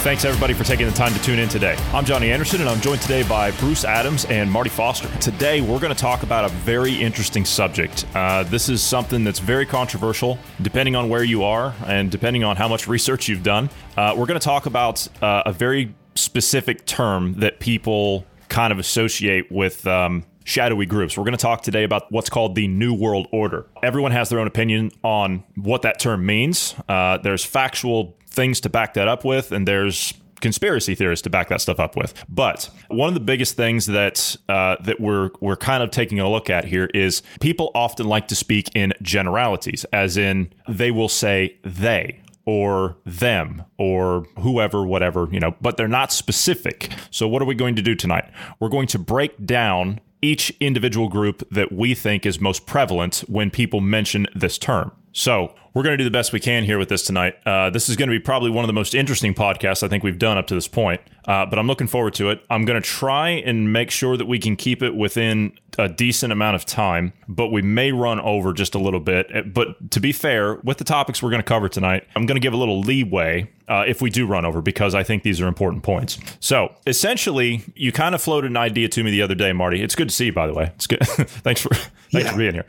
Thanks everybody for taking the time to tune in today. I'm Johnny Anderson and I'm joined today by Bruce Adams and Marty Foster. Today we're going to talk about a very interesting subject. Uh, this is something that's very controversial, depending on where you are and depending on how much research you've done. Uh, we're going to talk about uh, a very specific term that people kind of associate with. Um, shadowy groups. We're going to talk today about what's called the New World Order. Everyone has their own opinion on what that term means. Uh, there's factual things to back that up with, and there's conspiracy theorists to back that stuff up with. But one of the biggest things that uh, that we're we're kind of taking a look at here is people often like to speak in generalities, as in they will say they or them or whoever, whatever, you know, but they're not specific. So what are we going to do tonight? We're going to break down each individual group that we think is most prevalent when people mention this term. So we're going to do the best we can here with this tonight. Uh, this is going to be probably one of the most interesting podcasts I think we've done up to this point, uh, but I'm looking forward to it. I'm going to try and make sure that we can keep it within a decent amount of time, but we may run over just a little bit. Uh, but to be fair, with the topics we're going to cover tonight, I'm going to give a little leeway uh, if we do run over because I think these are important points. So essentially, you kind of floated an idea to me the other day, Marty. It's good to see you, by the way. It's good. thanks for thanks yeah. for being here.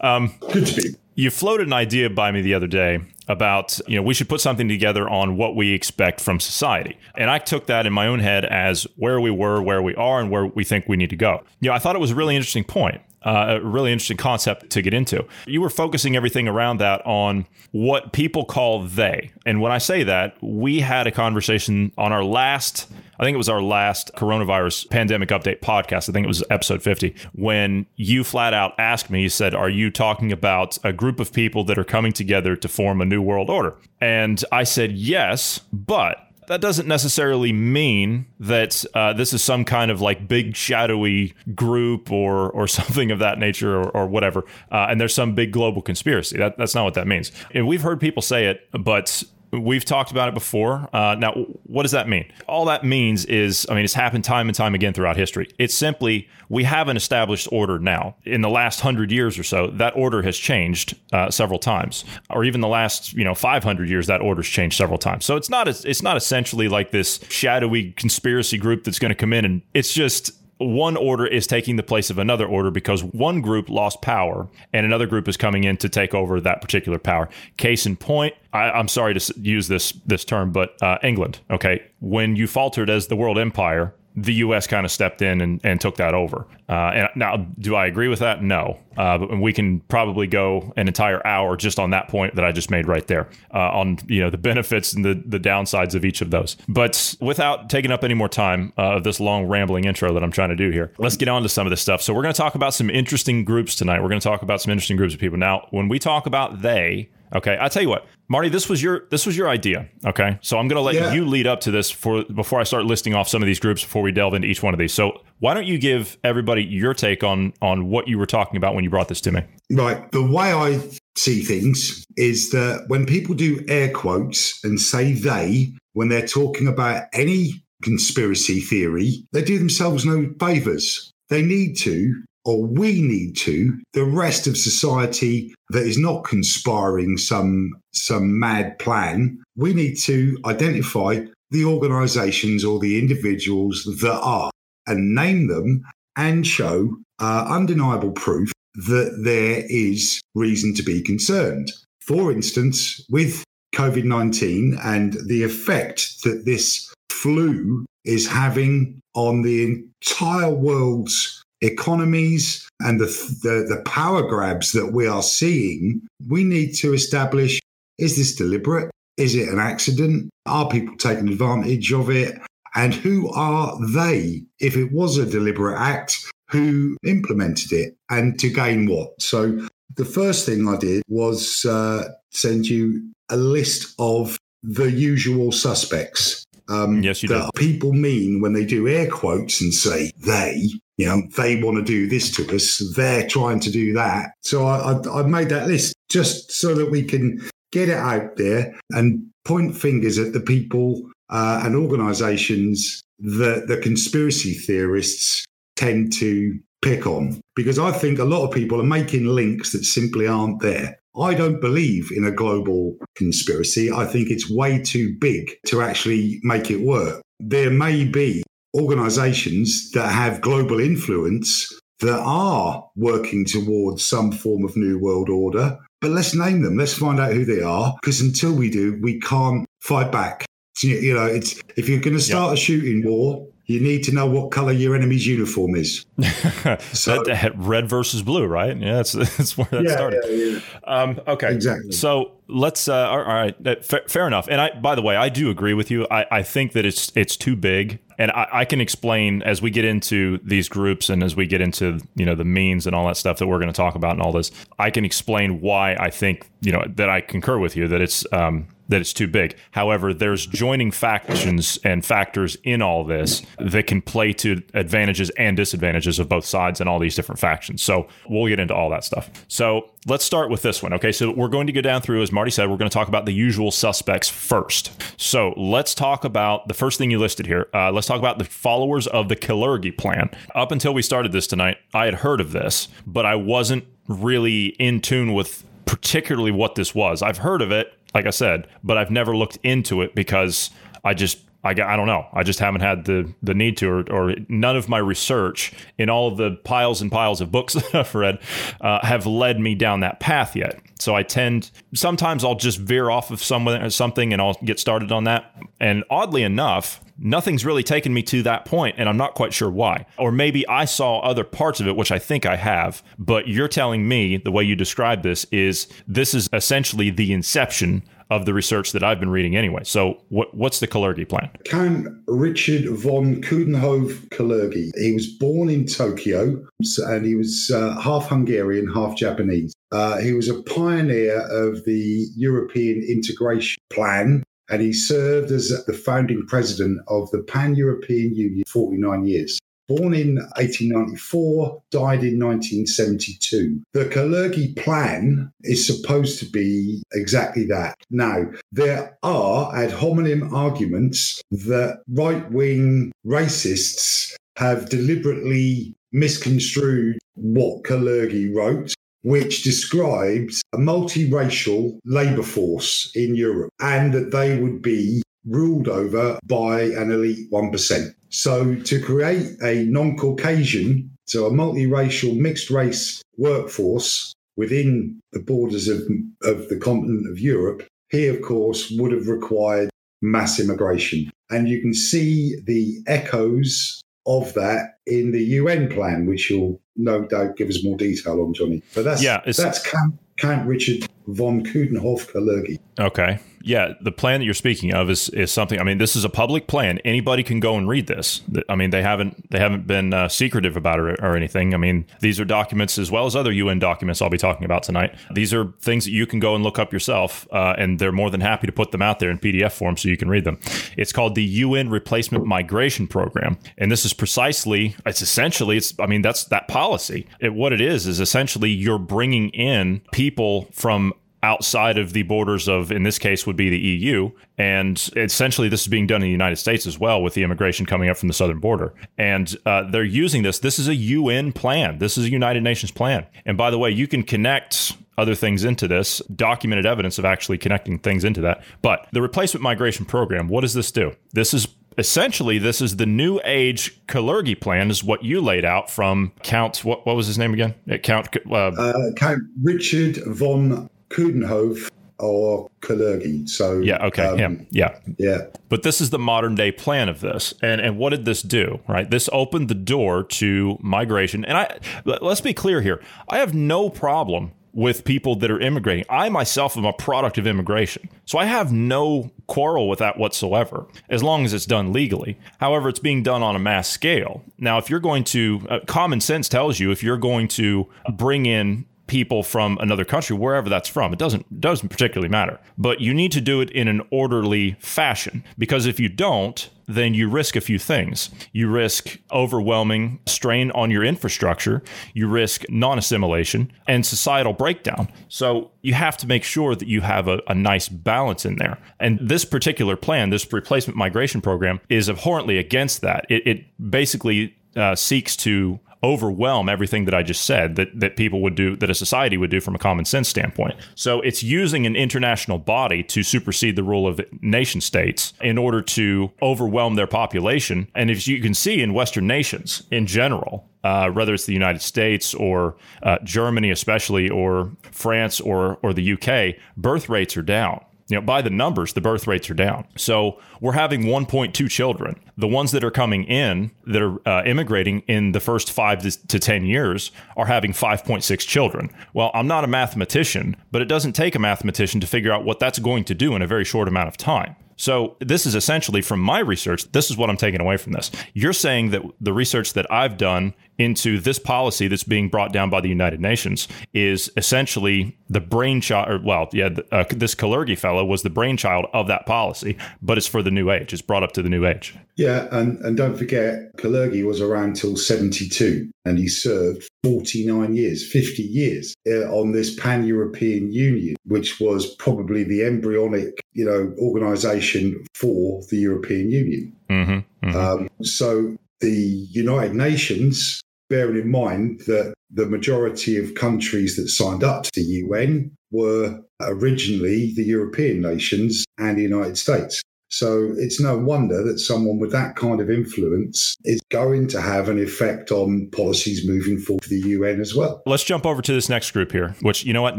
Um, good to be. You floated an idea by me the other day about, you know, we should put something together on what we expect from society. And I took that in my own head as where we were, where we are, and where we think we need to go. You know, I thought it was a really interesting point. Uh, a really interesting concept to get into. You were focusing everything around that on what people call they. And when I say that, we had a conversation on our last I think it was our last coronavirus pandemic update podcast. I think it was episode 50 when you flat out asked me, you said, Are you talking about a group of people that are coming together to form a new world order? And I said, Yes, but that doesn't necessarily mean that uh, this is some kind of like big shadowy group or or something of that nature or, or whatever. Uh, and there's some big global conspiracy. That, that's not what that means. And we've heard people say it, but We've talked about it before. Uh, now, what does that mean? All that means is, I mean, it's happened time and time again throughout history. It's simply we have an established order now. In the last hundred years or so, that order has changed uh, several times, or even the last you know 500 years, that order's changed several times. So it's not it's not essentially like this shadowy conspiracy group that's going to come in and it's just one order is taking the place of another order because one group lost power and another group is coming in to take over that particular power. Case in point, I, am sorry to use this this term, but uh, England. Okay, when you faltered as the world empire, the U.S. kind of stepped in and, and took that over. Uh, and now, do I agree with that? No. Uh, but we can probably go an entire hour just on that point that I just made right there uh, on you know the benefits and the the downsides of each of those. But without taking up any more time uh, of this long rambling intro that I'm trying to do here, let's get on to some of this stuff. So we're going to talk about some interesting groups tonight. We're going to talk about some interesting groups of people. Now, when we talk about they, Okay, I tell you what, Marty, this was your this was your idea. Okay, so I'm going to let yeah. you lead up to this for before I start listing off some of these groups before we delve into each one of these. So why don't you give everybody your take on on what you were talking about when you brought this to me? Right, the way I see things is that when people do air quotes and say they when they're talking about any conspiracy theory, they do themselves no favors. They need to or we need to, the rest of society that is not conspiring some some mad plan, we need to identify the organizations or the individuals that are and name them and show uh, undeniable proof that there is reason to be concerned. For instance, with COVID 19 and the effect that this flu is having on the entire world's economies and the, the, the power grabs that we are seeing, we need to establish is this deliberate? Is it an accident? Are people taking advantage of it? And who are they? If it was a deliberate act, who implemented it and to gain what? So the first thing I did was uh, send you a list of the usual suspects. Um, yes, you that do. people mean when they do air quotes and say they, you know, they want to do this to us. They're trying to do that. So I, I, I made that list just so that we can get it out there and point fingers at the people uh, and organisations that the conspiracy theorists tend to pick on. Because I think a lot of people are making links that simply aren't there. I don't believe in a global conspiracy. I think it's way too big to actually make it work. There may be organizations that have global influence that are working towards some form of new world order. But let's name them. Let's find out who they are. Because until we do, we can't fight back. You know, it's if you're going to start a shooting war, you need to know what color your enemy's uniform is. so, red versus blue, right? Yeah, that's, that's where that yeah, started. Yeah, yeah. Um, okay, exactly. So let's. Uh, all right, fair, fair, enough. And I, by the way, I do agree with you. I, I think that it's it's too big, and I, I, can explain as we get into these groups and as we get into you know the means and all that stuff that we're going to talk about and all this. I can explain why I think you know that I concur with you that it's um, that it's too big. However, there's joining factions and factors in all this that can play to advantages and disadvantages of both sides and all these different factions. So we'll get into all that stuff. So let's start with this one. Okay, so we're going to go down through, as Marty said, we're going to talk about the usual suspects first. So let's talk about the first thing you listed here. Uh, let's talk about the followers of the Kalergi plan. Up until we started this tonight, I had heard of this, but I wasn't really in tune with particularly what this was. I've heard of it like I said, but I've never looked into it because I just I, I don't know. I just haven't had the the need to, or, or none of my research in all of the piles and piles of books that I've read uh, have led me down that path yet. So I tend sometimes I'll just veer off of someone something and I'll get started on that. And oddly enough, nothing's really taken me to that point and I'm not quite sure why. Or maybe I saw other parts of it, which I think I have, but you're telling me the way you describe this is this is essentially the inception of the research that I've been reading anyway. So, what, what's the Kalergi plan? Count Richard von Coudenhove Kalergi. He was born in Tokyo and he was uh, half Hungarian, half Japanese. Uh, he was a pioneer of the European integration plan and he served as the founding president of the Pan European Union 49 years. Born in 1894, died in 1972. The Kalergi Plan is supposed to be exactly that. Now, there are ad hominem arguments that right wing racists have deliberately misconstrued what Kalergi wrote which describes a multiracial labour force in Europe and that they would be ruled over by an elite 1%. So to create a non Caucasian, so a multiracial mixed race workforce within the borders of, of the continent of Europe, he, of course, would have required mass immigration. And you can see the echoes of that in the UN plan, which you'll no doubt give us more detail on, Johnny. But that's yeah, that's Count, Count Richard von Coudenhove Kalergi. Okay yeah, the plan that you're speaking of is is something. I mean, this is a public plan. Anybody can go and read this. I mean, they haven't they haven't been uh, secretive about it or anything. I mean, these are documents as well as other UN documents I'll be talking about tonight. These are things that you can go and look up yourself, uh, and they're more than happy to put them out there in PDF form so you can read them. It's called the UN Replacement Migration Program, and this is precisely it's essentially it's I mean that's that policy. It, what it is is essentially you're bringing in people from outside of the borders of, in this case, would be the EU. And essentially, this is being done in the United States as well, with the immigration coming up from the southern border. And uh, they're using this. This is a UN plan. This is a United Nations plan. And by the way, you can connect other things into this, documented evidence of actually connecting things into that. But the replacement migration program, what does this do? This is essentially this is the new age Kalergi plan is what you laid out from Count what what was his name again? Count uh, uh, Count Richard von Coudenhove or Kalergi. So yeah, okay, um, him, yeah, yeah. But this is the modern day plan of this, and and what did this do? Right, this opened the door to migration. And I let's be clear here, I have no problem with people that are immigrating. I myself am a product of immigration. So I have no quarrel with that whatsoever, as long as it's done legally. However, it's being done on a mass scale. Now, if you're going to, uh, common sense tells you if you're going to bring in people from another country, wherever that's from. It doesn't doesn't particularly matter. But you need to do it in an orderly fashion because if you don't, then you risk a few things. You risk overwhelming strain on your infrastructure, you risk non assimilation, and societal breakdown. So you have to make sure that you have a, a, nice balance in there. And this particular plan, this replacement migration program, is abhorrently against that. It, it basically uh, seeks to overwhelm everything that I just said that that people would do that a society would do from a common sense standpoint. So it's using an international body to supersede the rule of nation states in order to overwhelm their population. And as you can see in Western nations in general, uh, whether it's the United States or uh, Germany, especially, or France or or the UK, birth rates are down you know, by the numbers, the birth rates are down. So we're having 1.2 children. The ones that are coming in that are uh, immigrating in the first five to 10 years are having 5.6 children. Well, I'm not a mathematician, but it doesn't take a mathematician to figure out what that's going to do in a very short amount of time. So, this is essentially from my research, this is what I'm taking away from this. You're saying that the research that I've done into this policy that's being brought down by the United Nations is essentially the brainchild, or well, yeah, uh, this Kalergi fellow was the brainchild of that policy, but it's for the new age. It's brought up to the new age. Yeah, and, and don't forget, Kalergi was around till 72 and he served 49 years, 50 years uh, on this pan European Union, which was probably the embryonic, you know, organization for the European Union. Mm-hmm, mm-hmm. Um, so the United Nations, bearing in mind that the majority of countries that signed up to the UN were originally the European nations and the United States. So it's no wonder that someone with that kind of influence is going to have an effect on policies moving forward to the UN as well. Let's jump over to this next group here, which you know what?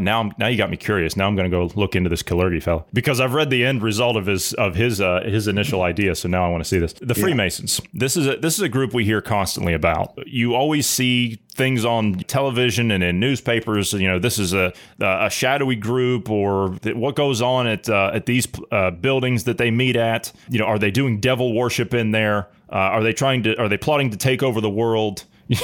Now, now you got me curious. Now I'm going to go look into this Kalergi fellow because I've read the end result of his of his uh, his initial idea. So now I want to see this. The Freemasons. Yeah. This is a this is a group we hear constantly about. You always see things on television and in newspapers. You know, this is a a shadowy group, or what goes on at uh, at these uh, buildings that they meet at. You know, are they doing devil worship in there? Uh, are they trying to? Are they plotting to take over the world?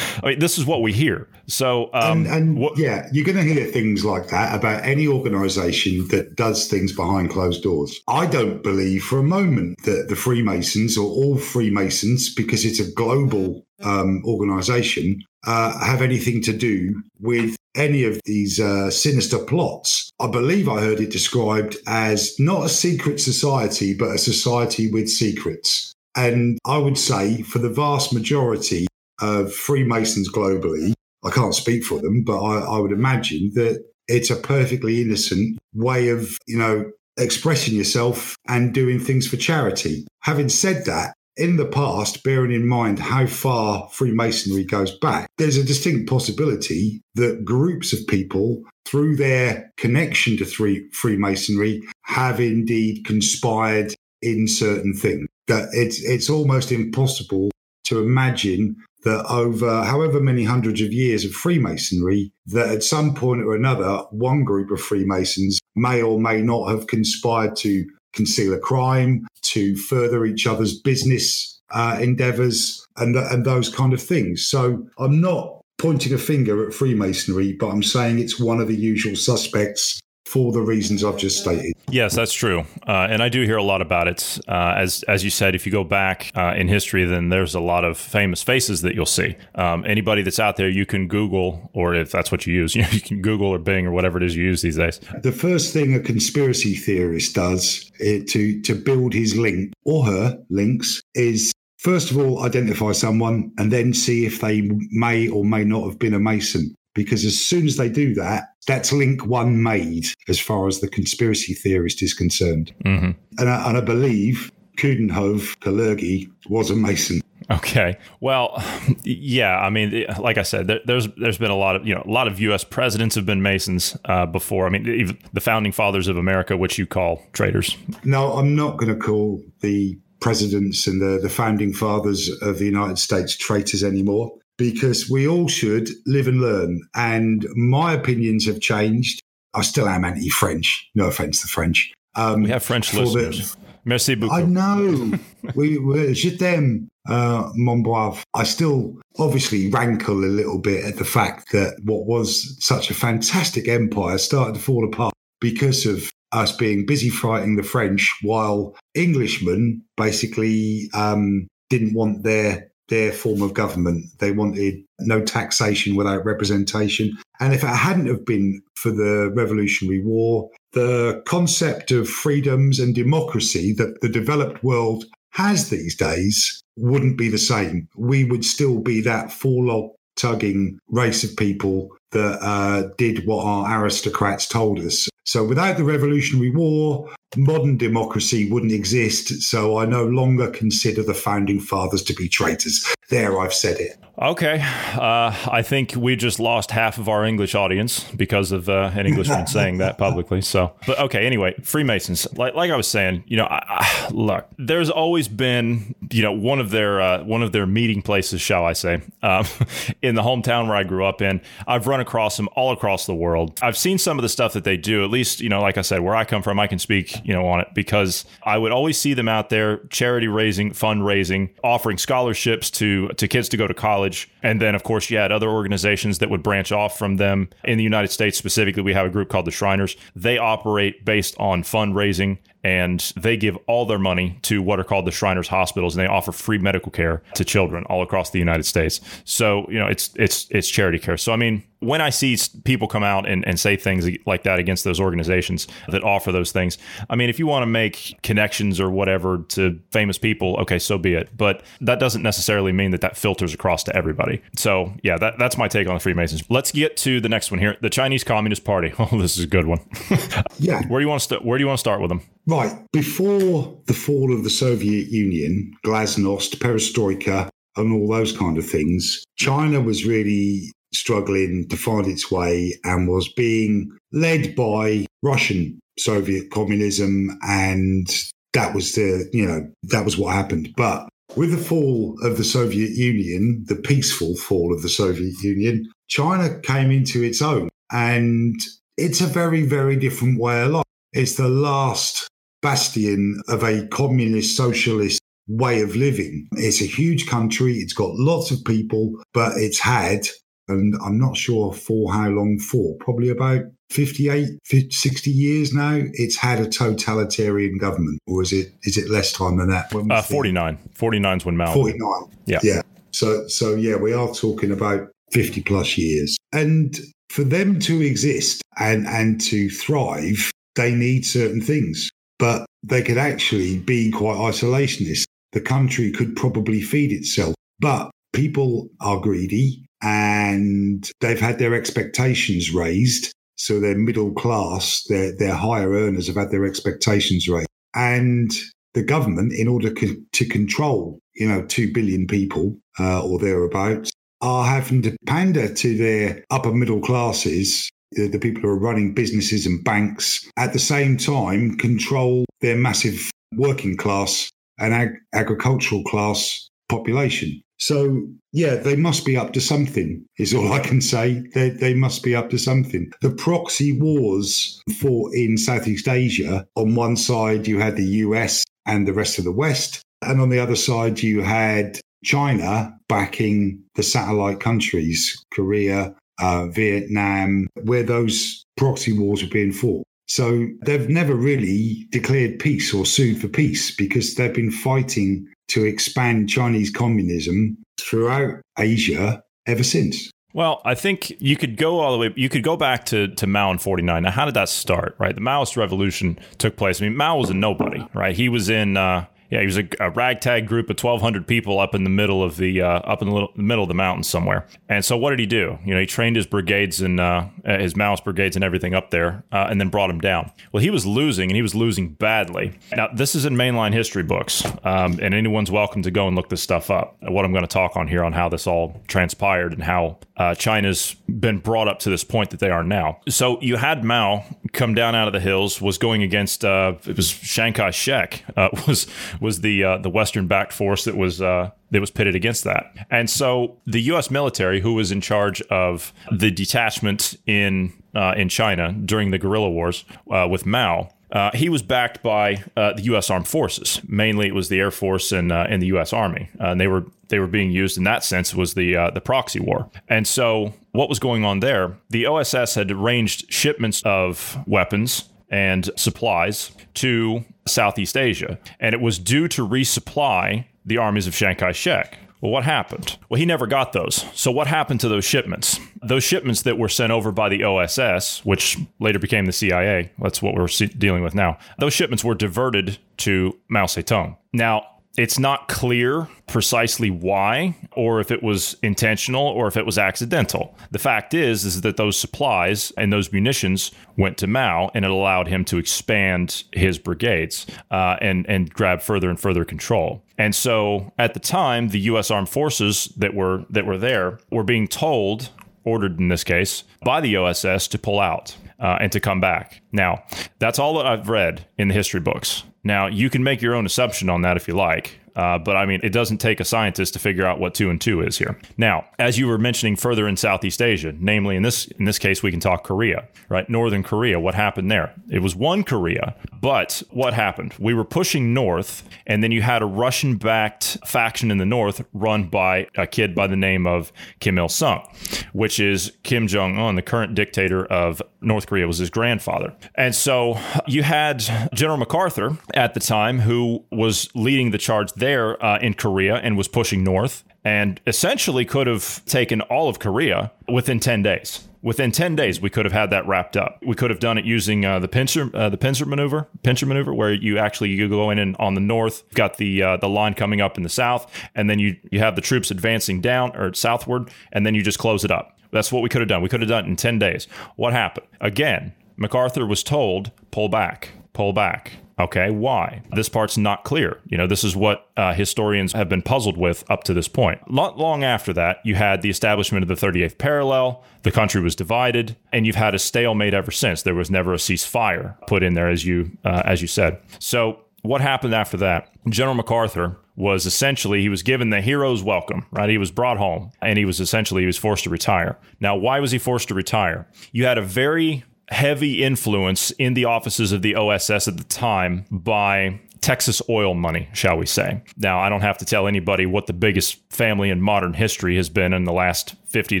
I mean, this is what we hear. So, um, and, and what, yeah, you're going to hear things like that about any organization that does things behind closed doors. I don't believe for a moment that the Freemasons or all Freemasons, because it's a global um, organization, uh, have anything to do with any of these uh, sinister plots. I believe I heard it described as not a secret society, but a society with secrets. And I would say for the vast majority of Freemasons globally, I can't speak for them, but I, I would imagine that it's a perfectly innocent way of, you know, expressing yourself and doing things for charity. Having said that, in the past, bearing in mind how far Freemasonry goes back, there's a distinct possibility that groups of people, through their connection to three, Freemasonry, have indeed conspired in certain things. That it's it's almost impossible to imagine that over however many hundreds of years of Freemasonry, that at some point or another, one group of Freemasons may or may not have conspired to conceal a crime, to further each other's business uh, endeavors, and, and those kind of things. So I'm not pointing a finger at Freemasonry, but I'm saying it's one of the usual suspects for the reasons I've just stated. Yes, that's true, uh, and I do hear a lot about it. Uh, as as you said, if you go back uh, in history, then there's a lot of famous faces that you'll see. Um, anybody that's out there, you can Google, or if that's what you use, you know, you can Google or Bing or whatever it is you use these days. The first thing a conspiracy theorist does eh, to to build his link or her links is first of all identify someone and then see if they may or may not have been a mason because as soon as they do that, that's link one made as far as the conspiracy theorist is concerned. Mm-hmm. And, I, and I believe Coudenhove Kalergi was a Mason. Okay. Well, yeah. I mean, like I said, there, there's there's been a lot of you know a lot of U.S. presidents have been Masons uh, before. I mean, even the founding fathers of America, which you call traitors. No, I'm not going to call the presidents and the the founding fathers of the United States traitors anymore because we all should live and learn. And my opinions have changed. I still am anti French. No offense to French. Um, we have French listeners. Merci beaucoup. I know. we were je t'aime, uh, mon brave. I still obviously rankle a little bit at the fact that what was such a fantastic empire started to fall apart because of us being busy fighting the French while Englishmen basically um, didn't want their their form of government. They wanted no taxation without representation. And if it hadn't have been for the Revolutionary War, the concept of freedoms and democracy that the developed world has these days wouldn't be the same. We would still be that four-log tugging race of people that uh, did what our aristocrats told us. So without the Revolutionary War, modern democracy wouldn't exist. So I no longer consider the founding fathers to be traitors. There, I've said it. Okay. Uh, I think we just lost half of our English audience because of uh, an Englishman saying that publicly. So, but okay. Anyway, Freemasons, like, like I was saying, you know, I, I, look, there's always been, you know, one of their uh, one of their meeting places, shall I say, um, in the hometown where I grew up in. I've run across them all across the world. I've seen some of the stuff that they do. At least, you know, like I said, where I come from, I can speak, you know, on it because I would always see them out there, charity raising, fundraising, offering scholarships to to kids to go to college. And then, of course, you had other organizations that would branch off from them. In the United States specifically, we have a group called the Shriners. They operate based on fundraising and they give all their money to what are called the Shriners hospitals, and they offer free medical care to children all across the United States. So you know, it's it's it's charity care. So I mean, when I see people come out and, and say things like that against those organizations that offer those things, I mean, if you want to make connections or whatever to famous people, okay, so be it. But that doesn't necessarily mean that that filters across to everybody. So yeah, that, that's my take on the Freemasons. Let's get to the next one here: the Chinese Communist Party. Oh, this is a good one. yeah. Where do you want to st- Where do you want to start with them? Right. Before the fall of the Soviet Union, Glasnost, Perestroika, and all those kind of things, China was really struggling to find its way and was being led by Russian Soviet communism. And that was the, you know, that was what happened. But with the fall of the Soviet Union, the peaceful fall of the Soviet Union, China came into its own. And it's a very, very different way of life. It's the last bastion of a communist socialist way of living. It's a huge country. It's got lots of people, but it's had, and I'm not sure for how long for, probably about 58, 50, 60 years now. It's had a totalitarian government, or is it is it less time than that? Uh, 49. 49 is when Mao. 49. Yeah. Yeah. So, so yeah, we are talking about 50 plus years. And for them to exist and, and to thrive, they need certain things, but they could actually be quite isolationist. The country could probably feed itself, but people are greedy and they've had their expectations raised. So their middle class, their, their higher earners have had their expectations raised. And the government, in order co- to control, you know, 2 billion people uh, or thereabouts, are having to pander to their upper middle classes the, the people who are running businesses and banks, at the same time control their massive working class and ag- agricultural class population. So, yeah, they must be up to something, is all I can say. They, they must be up to something. The proxy wars fought in Southeast Asia, on one side, you had the US and the rest of the West. And on the other side, you had China backing the satellite countries, Korea, uh, Vietnam, where those proxy wars were being fought. So they've never really declared peace or sued for peace because they've been fighting to expand Chinese communism throughout Asia ever since. Well, I think you could go all the way. You could go back to, to Mao in '49. Now, how did that start? Right, the Maoist revolution took place. I mean, Mao was a nobody. Right, he was in uh, yeah, he was a, a, ragtag group of 1,200 people up in the middle of the uh, up in the, little, middle of the mountains somewhere. And so, what did he do? You know, he trained his brigades and uh, his Maoist brigades and everything up there, uh, and then brought him down. Well, he was losing, and he was losing badly. Now, this is in mainline history books, um, and anyone's welcome to go and look this stuff up. What I'm going to talk on here on how this all transpired and how uh, China's been brought up to this point that they are now. So, you had Mao come down out of the hills, was going against uh, it was Chiang Kai Shek uh, was was the uh, the Western backed force that was uh, that was pitted against that. And so the U.S. military, who was in charge of the detachment in uh, in China during the guerrilla wars uh, with Mao, uh, he was backed by uh, the U.S. Armed Forces. Mainly, it was the Air Force and and the U.S. Army, and they were they were being used in that sense was the the proxy war. And so, what was going on there? The OSS had arranged shipments of weapons and supplies to Southeast Asia, and it was due to resupply the armies of Chiang Kai shek. Well, what happened? Well, he never got those. So, what happened to those shipments? Those shipments that were sent over by the OSS, which later became the CIA, that's what we're dealing with now, those shipments were diverted to Mao Zedong. Now, it's not clear precisely why or if it was intentional or if it was accidental. The fact is is that those supplies and those munitions went to Mao and it allowed him to expand his brigades uh, and and grab further and further control. And so at the time the US armed forces that were that were there were being told ordered in this case by the OSS to pull out uh, and to come back. Now, that's all that I've read in the history books. Now, you can make your own assumption on that if you like. Uh, but I mean, it doesn't take a scientist to figure out what two and two is here. Now, as you were mentioning further in Southeast Asia, namely in this in this case, we can talk Korea, right? Northern Korea. What happened there? It was one Korea, but what happened? We were pushing north, and then you had a Russian-backed faction in the north run by a kid by the name of Kim Il Sung, which is Kim Jong Un, the current dictator of North Korea, was his grandfather. And so you had General MacArthur at the time who was leading the charge there there uh, in Korea and was pushing north and essentially could have taken all of Korea within 10 days. Within 10 days, we could have had that wrapped up. We could have done it using uh, the pincer, uh, the pincer maneuver, pincer maneuver, where you actually you go in and on the north, got the uh, the line coming up in the south, and then you you have the troops advancing down or southward, and then you just close it up. That's what we could have done. We could have done it in 10 days. What happened? Again, MacArthur was told, pull back, pull back. Okay, why? This part's not clear. You know, this is what uh, historians have been puzzled with up to this point. Not long after that, you had the establishment of the 38th parallel. The country was divided, and you've had a stalemate ever since. There was never a ceasefire put in there, as you uh, as you said. So, what happened after that? General MacArthur was essentially he was given the hero's welcome, right? He was brought home, and he was essentially he was forced to retire. Now, why was he forced to retire? You had a very heavy influence in the offices of the OSS at the time by Texas oil money, shall we say. Now, I don't have to tell anybody what the biggest family in modern history has been in the last 50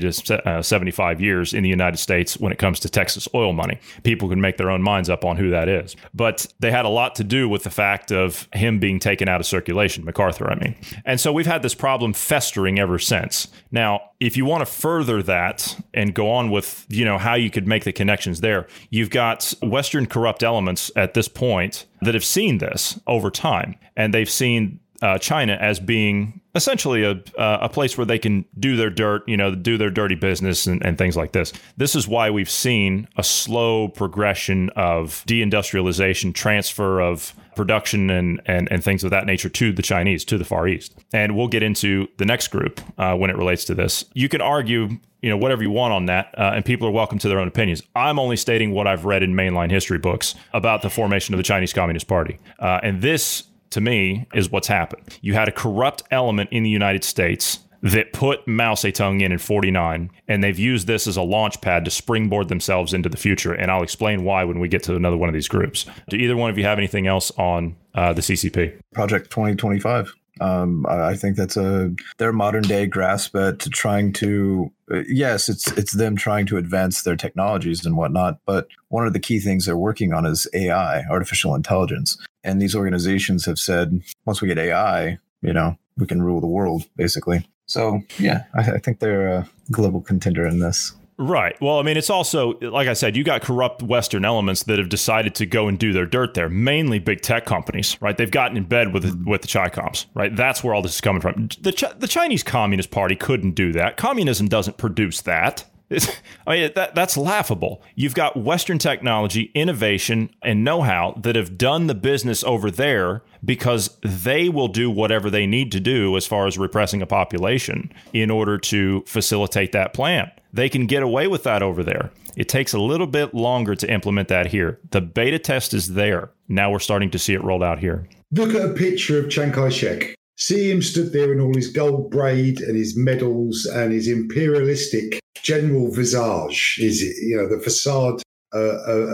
to uh, 75 years in the United States when it comes to Texas oil money. People can make their own minds up on who that is. But they had a lot to do with the fact of him being taken out of circulation, MacArthur, I mean. And so we've had this problem festering ever since. Now, if you want to further that and go on with, you know, how you could make the connections there, you've got Western corrupt elements at this point that have seen this over time and they've seen uh, China as being essentially a uh, a place where they can do their dirt, you know, do their dirty business and, and, things like this. This is why we've seen a slow progression of deindustrialization, transfer of production and, and, and things of that nature to the Chinese, to the Far East. And we'll get into the next group uh, when it relates to this. You can argue you know whatever you want on that uh, and people are welcome to their own opinions i'm only stating what i've read in mainline history books about the formation of the chinese communist party uh, and this to me, is what's happened. You had a corrupt element in the United States that put Mao Zedong in in 49, and they've used this as a launch pad to springboard themselves into the future. And I'll explain why when we get to another one of these groups. Do either one of you have anything else on uh, the CCP? Project 2025. Um, I think that's a their modern day grasp at trying to. Uh, yes, it's it's them trying to advance their technologies and whatnot. But one of the key things they're working on is AI, artificial intelligence. And these organizations have said, once we get AI, you know, we can rule the world, basically. So yeah, I, I think they're a global contender in this. Right. Well, I mean, it's also like I said, you got corrupt Western elements that have decided to go and do their dirt there. Mainly big tech companies, right? They've gotten in bed with the, mm-hmm. with the Chicoms, right? That's where all this is coming from. The Ch- the Chinese Communist Party couldn't do that. Communism doesn't produce that. I mean, that, that's laughable. You've got Western technology, innovation, and know how that have done the business over there because they will do whatever they need to do as far as repressing a population in order to facilitate that plan. They can get away with that over there. It takes a little bit longer to implement that here. The beta test is there. Now we're starting to see it rolled out here. Look at a picture of Chiang Kai shek. See him stood there in all his gold braid and his medals and his imperialistic general visage, is it? You know, the facade uh,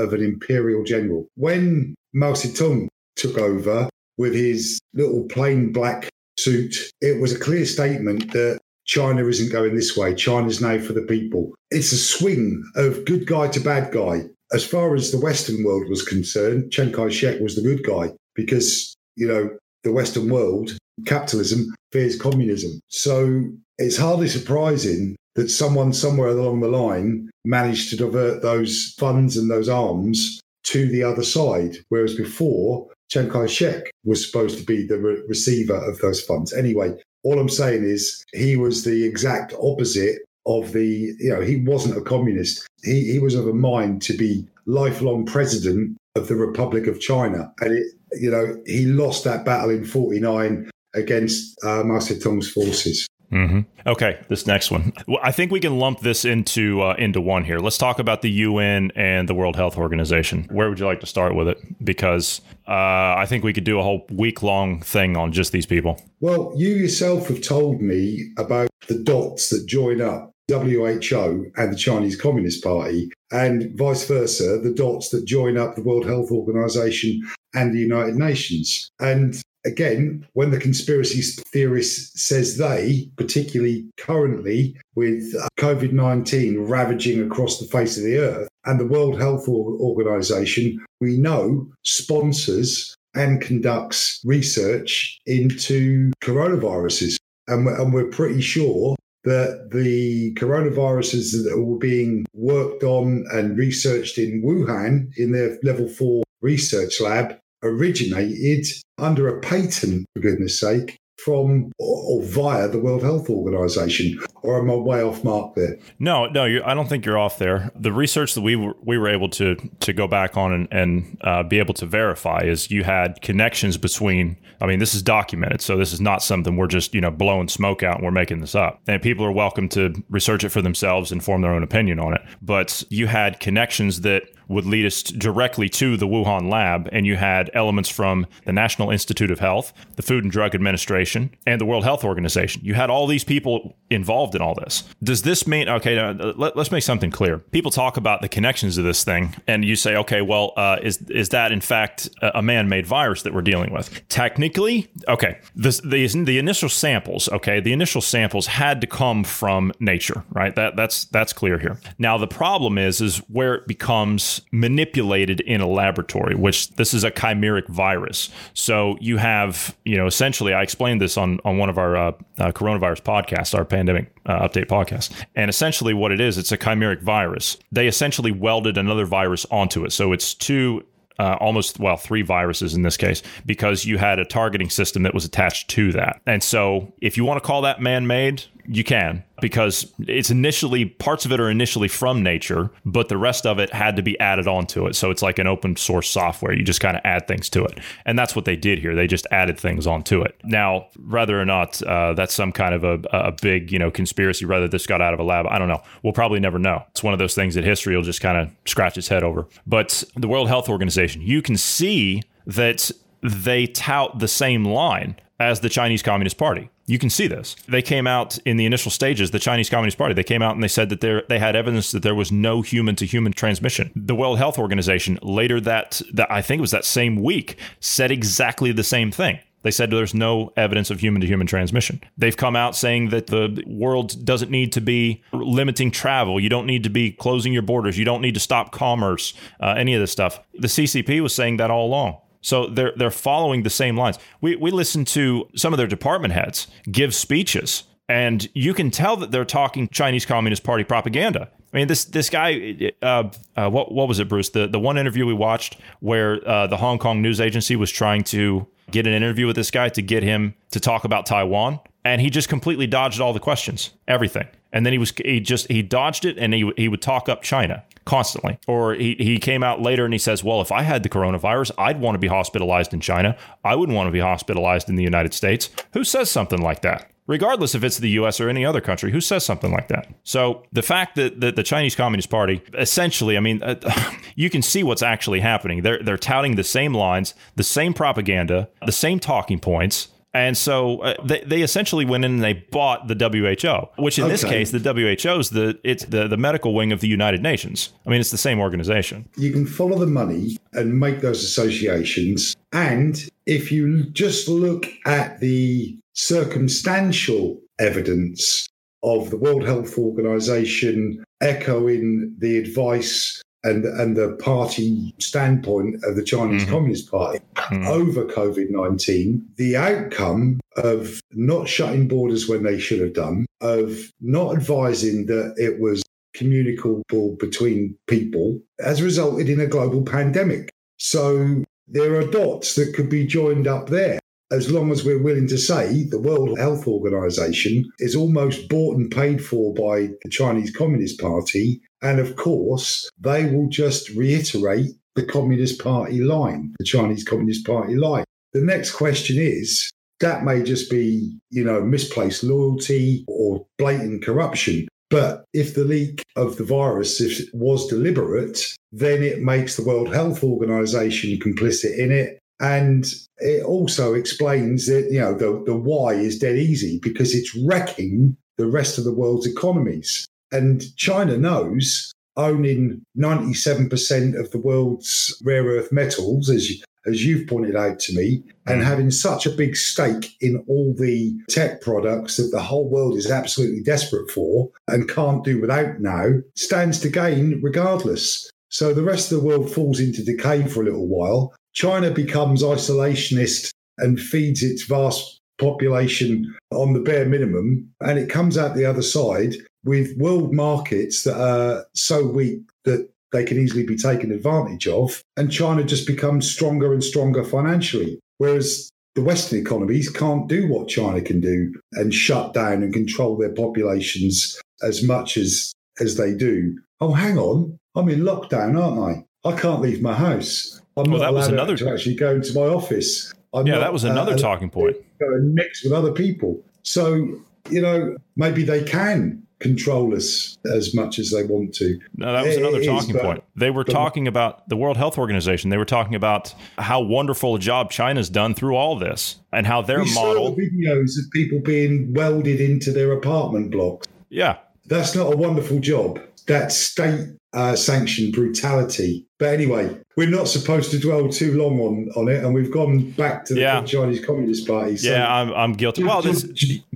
of an imperial general. When Mao Zedong took over with his little plain black suit, it was a clear statement that China isn't going this way. China's now for the people. It's a swing of good guy to bad guy. As far as the Western world was concerned, Chiang Kai shek was the good guy because, you know, the Western world, capitalism, fears communism. So it's hardly surprising that someone somewhere along the line managed to divert those funds and those arms to the other side. Whereas before, Chiang Kai shek was supposed to be the re- receiver of those funds. Anyway, all I'm saying is he was the exact opposite of the, you know, he wasn't a communist. He, he was of a mind to be lifelong president of the Republic of China. And, it, you know, he lost that battle in 49 against uh, Mao Zedong's forces. Mm-hmm. Okay, this next one. Well, I think we can lump this into uh, into one here. Let's talk about the UN and the World Health Organization. Where would you like to start with it? Because uh, I think we could do a whole week long thing on just these people. Well, you yourself have told me about the dots that join up WHO and the Chinese Communist Party, and vice versa, the dots that join up the World Health Organization and the United Nations. And again, when the conspiracy theorist says they, particularly currently with uh, COVID 19 ravaging across the face of the earth, and the World Health Organization, we know sponsors and conducts research into coronaviruses. And we're, and we're pretty sure that the coronaviruses that were being worked on and researched in Wuhan in their level four research lab originated under a patent, for goodness sake, from or, via the World Health Organization, or am I way off mark there? No, no, I don't think you're off there. The research that we were, we were able to to go back on and, and uh, be able to verify is you had connections between. I mean, this is documented, so this is not something we're just you know blowing smoke out and we're making this up. And people are welcome to research it for themselves and form their own opinion on it. But you had connections that would lead us directly to the Wuhan lab, and you had elements from the National Institute of Health, the Food and Drug Administration, and the World Health Organization. You had all these people involved in all this. Does this mean, okay, now, let, us make something clear. People talk about the connections of this thing, and you say, okay, well, uh, is, is that in fact a man made virus that we're dealing with? Technically, okay, this, the, the initial samples, okay, the initial samples had to come from nature, right? That, that's, that's clear here. Now, the problem is, is where it becomes manipulated in a laboratory, which this is a chimeric virus. So you have, you know, essentially, I explained this on, on one of our uh, uh, coronavirus podcasts, our pandemic uh, update podcast. And essentially, what it is, it's a chimeric virus. They essentially welded another virus onto it. So it's two uh, almost well three viruses in this case because you had a targeting system that was attached to that and so if you want to call that man-made you can because it's initially parts of it are initially from nature, but the rest of it had to be added onto it. So it's like an open source software. You just kind of add things to it, and that's what they did here. They just added things onto it. Now, whether or not uh, that's some kind of a, a big you know conspiracy, whether this got out of a lab, I don't know. We'll probably never know. It's one of those things that history will just kind of scratch its head over. But the World Health Organization, you can see that they tout the same line as the Chinese Communist Party. You can see this. They came out in the initial stages, the Chinese Communist Party, they came out and they said that they had evidence that there was no human to human transmission. The World Health Organization later that, that, I think it was that same week, said exactly the same thing. They said there's no evidence of human to human transmission. They've come out saying that the world doesn't need to be limiting travel. You don't need to be closing your borders. You don't need to stop commerce, uh, any of this stuff. The CCP was saying that all along. So they're they're following the same lines. We we listen to some of their department heads give speeches, and you can tell that they're talking Chinese Communist Party propaganda. I mean, this this guy, uh, uh, what what was it, Bruce? The the one interview we watched where uh, the Hong Kong news agency was trying to get an interview with this guy to get him to talk about Taiwan, and he just completely dodged all the questions, everything. And then he was he just he dodged it, and he he would talk up China constantly. Or he, he came out later and he says, Well, if I had the coronavirus, I'd want to be hospitalized in China. I wouldn't want to be hospitalized in the United States. Who says something like that? Regardless if it's the US or any other country, who says something like that? So the fact that, that the Chinese Communist Party, essentially, I mean, uh, you can see what's actually happening. They're, they're touting the same lines, the same propaganda, the same talking points And so uh, they, they essentially went in and they bought the WHO, which in this case, the WHO is the it's the, the medical wing of the United Nations. I mean, it's the same organization. you can follow the money and make those associations. And if you just look at the circumstantial evidence of the World Health Organization echoing the advice and, and the party standpoint of the Chinese Mhm. Communist Party Mhm. over COVID 19, the outcome of not shutting borders when they should have done, of not advising that it was communicable between people, has resulted in a global pandemic. So there are dots that could be joined up there. As long as we're willing to say the World Health Organization is almost bought and paid for by the Chinese Communist Party. And of course, they will just reiterate the Communist Party line, the Chinese Communist Party line. The next question is that may just be, you know, misplaced loyalty or blatant corruption. But if the leak of the virus was deliberate, then it makes the World Health Organization complicit in it. And it also explains that, you know, the, the why is dead easy because it's wrecking the rest of the world's economies. And China knows owning 97% of the world's rare earth metals, as, you, as you've pointed out to me, and Mhm. having such a big stake in all the tech products that the whole world is absolutely desperate for and can't do without now, stands to gain regardless. So the rest of the world falls into decay for a little while. China becomes isolationist and feeds its vast population on the bare minimum, and it comes out the other side with world markets that are so weak that they can easily be taken advantage of, and China just becomes stronger and stronger financially. Whereas the Western economies can't do what China can do and shut down and control their populations as much as as they do. Oh, hang on, I'm in lockdown, aren't I? I can't leave my house. I'm Well, not that was another- to actually go into my office. I'm Yeah, not, that was uh, another allowed talking point. and mix with other people. So you know, maybe they can control us as much as they want to. No, that was It another is, talking but- point. They were but- talking about the World Health Organization. They were talking about how wonderful a job China's done through all this and how their model. the videos of people being welded into their apartment blocks. Yeah. That's not a wonderful job. That's state uh, sanctioned brutality. But anyway, we're not supposed to dwell too long on, on it, and we've gone back to the Yeah. Chinese Communist Party. So yeah, I'm, I'm guilty. Well, this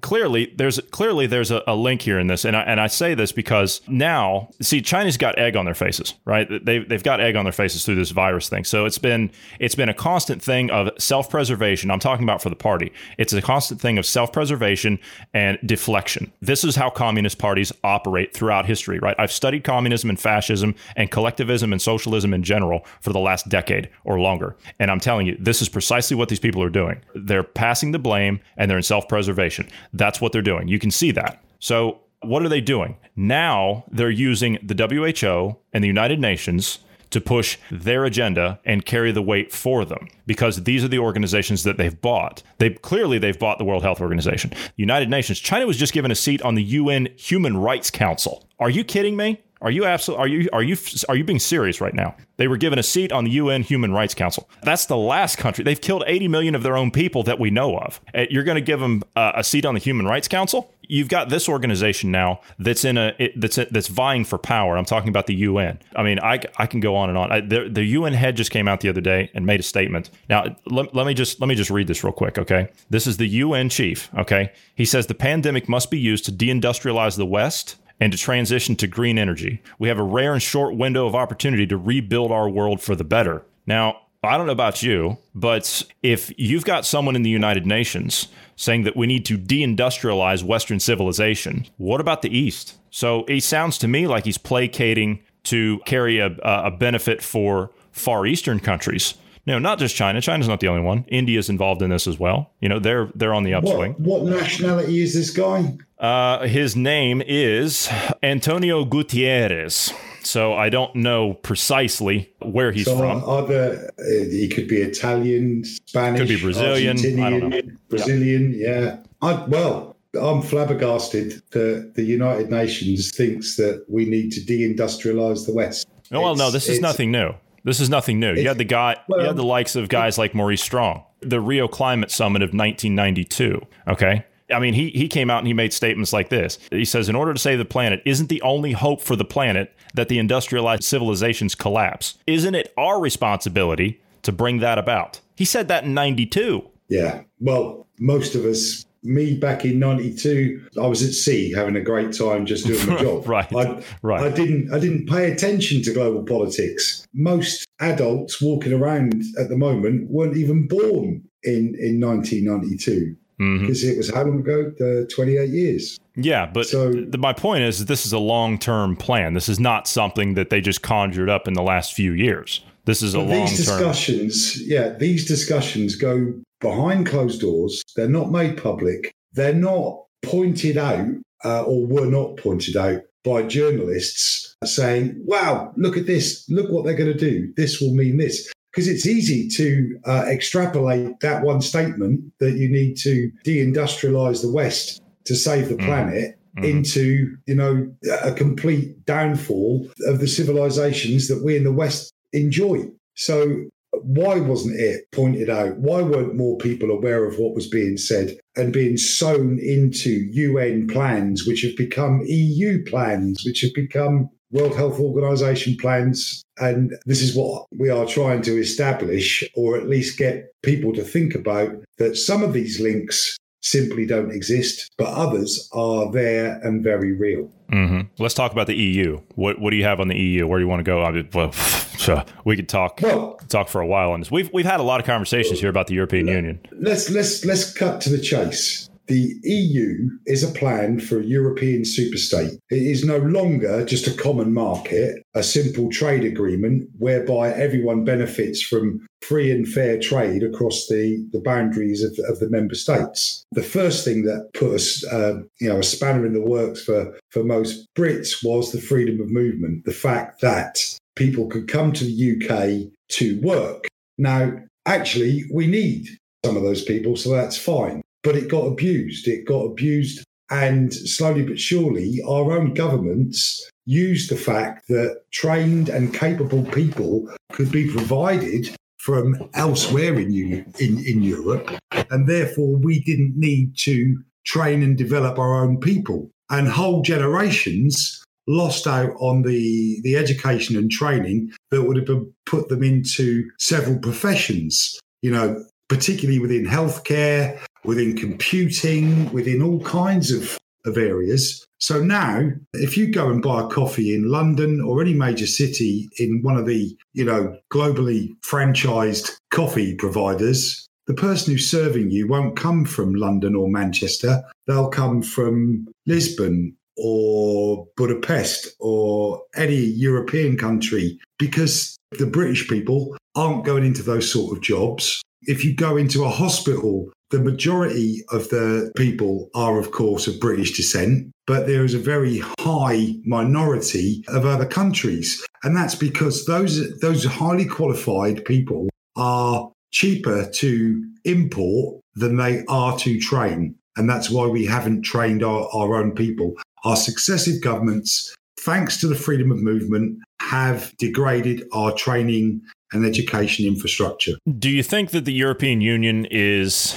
clearly there's clearly there's a, a link here in this, and I, and I say this because now, see, China's got egg on their faces, right? They they've got egg on their faces through this virus thing. So it's been it's been a constant thing of self preservation. I'm talking about for the party. It's a constant thing of self preservation and deflection. This is how communist parties operate throughout history, right? I've studied communism and fascism and collectivism and socialism in general for the last decade or longer, and I'm telling you, this is precisely what these people are doing. They're passing the blame and they're in self preservation. That's what they're doing. You can see that. So, what are they doing? Now they're using the WHO and the United Nations to push their agenda and carry the weight for them because these are the organizations that they've bought. They clearly they've bought the World Health Organization, United Nations. China was just given a seat on the UN Human Rights Council. Are you kidding me? Are you absolutely are you are you are you being serious right now? They were given a seat on the UN Human Rights Council. That's the last country. They've killed 80 million of their own people that we know of. Uh, You're going to give them uh, a seat on the Human Rights Council? You've got this organization now that's in a that's that's vying for power. I'm talking about the UN. I mean, I, I can go on and on. I, the, the UN head just came out the other day and made a statement. Now, let, let me just let me just read this real quick, okay? This is the UN chief, okay? He says the pandemic must be used to deindustrialize the West and to transition to green energy. We have a rare and short window of opportunity to rebuild our world for the better. Now, I don't know about you, but if you've got someone in the United Nations saying that we need to deindustrialize Western civilization, what about the East? So it sounds to me like he's placating to carry a, a benefit for Far Eastern countries. No, not just China. China's not the only one. India's involved in this as well. You know, they're they're on the upswing. what, what nationality is this guy? Uh, his name is António Guterres. So I don't know precisely where he's so from. either uh, he could be Italian, Spanish, Could be Brazilian, I don't know. Argentinian, Brazilian. Yeah. I, well, I'm flabbergasted that the United Nations thinks that we need to deindustrialize the West. Oh, well, no, this is nothing new. This is nothing new. You had the guy, you had the likes of guys like Maurice Strong. the Rio Climate Summit of 1992. Okay. I mean, he, he came out and he made statements like this. He says, in order to save the planet, isn't the only hope for the planet that the industrialized civilizations collapse? Isn't it our responsibility to bring that about? He said that in 92. Yeah. Well, most of us, me back in 92, I was at sea having a great time just doing my job. right. I, right. I didn't I didn't pay attention to global politics. Most adults walking around at the moment weren't even born in, in 1992 Mhm. because it was how long ago? Uh, 28 years. Yeah, but So- th- my point is this is a long term plan. This is not something that they just conjured up in the last few years. This is a long these discussions, yeah, these discussions go behind closed doors. They're not made public. They're not pointed out uh, or were not pointed out by journalists saying, wow, look at this. Look what they're going to do. This will mean this. Because it's easy to uh, extrapolate that one statement that you need to deindustrialize the West to save the Mhm. planet Mhm. into, you know, a complete downfall of the civilizations that we in the West enjoy. So why wasn't it pointed out? Why weren't more people aware of what was being said and being sewn into UN plans, which have become EU plans, which have become World Health Organization plans? And this is what we are trying to establish, or at least get people to think about that some of these links simply don't exist, but others are there and very real. hmm Let's talk about the EU. What What do you have on the EU? Where do you want to go? I mean, well, so we could talk Well, talk for a while on this. We've we've had a lot of conversations here about the European Union. let's let's let's cut to the chase. The EU is a plan for a European superstate. It is no longer just a common market, a simple trade agreement whereby everyone benefits from free and fair trade across the, the boundaries of, of the member states. The first thing that put us, uh, you know, a spanner in the works for, for most Brits was the freedom of movement, the fact that people could come to the UK to work. Now, actually, we need some of those people, so that's fine. But it got abused. It got abused. And slowly but surely, our own governments used the fact that trained and capable people could be provided from elsewhere in, in, in Europe. And therefore, we didn't need to train and develop our own people. And whole generations lost out on the, the education and training that would have put them into several professions, you know, particularly within healthcare, within computing, within all kinds of, of areas. So now, if you go and buy a coffee in London or any major city in one of the, you know, globally franchised coffee providers, the person who's serving you won't come from London or Manchester. They'll come from Lisbon or Budapest or any European country because the British people aren't going into those sort of jobs. If you go into a hospital, the majority of the people are, of course, of British descent, but there is a very high minority of other countries. And that's because those, those highly qualified people are cheaper to import than they are to train. And that's why we haven't trained our, our own people. Our successive governments, thanks to the freedom of movement, have degraded our training and education infrastructure. Do you think that the European Union is,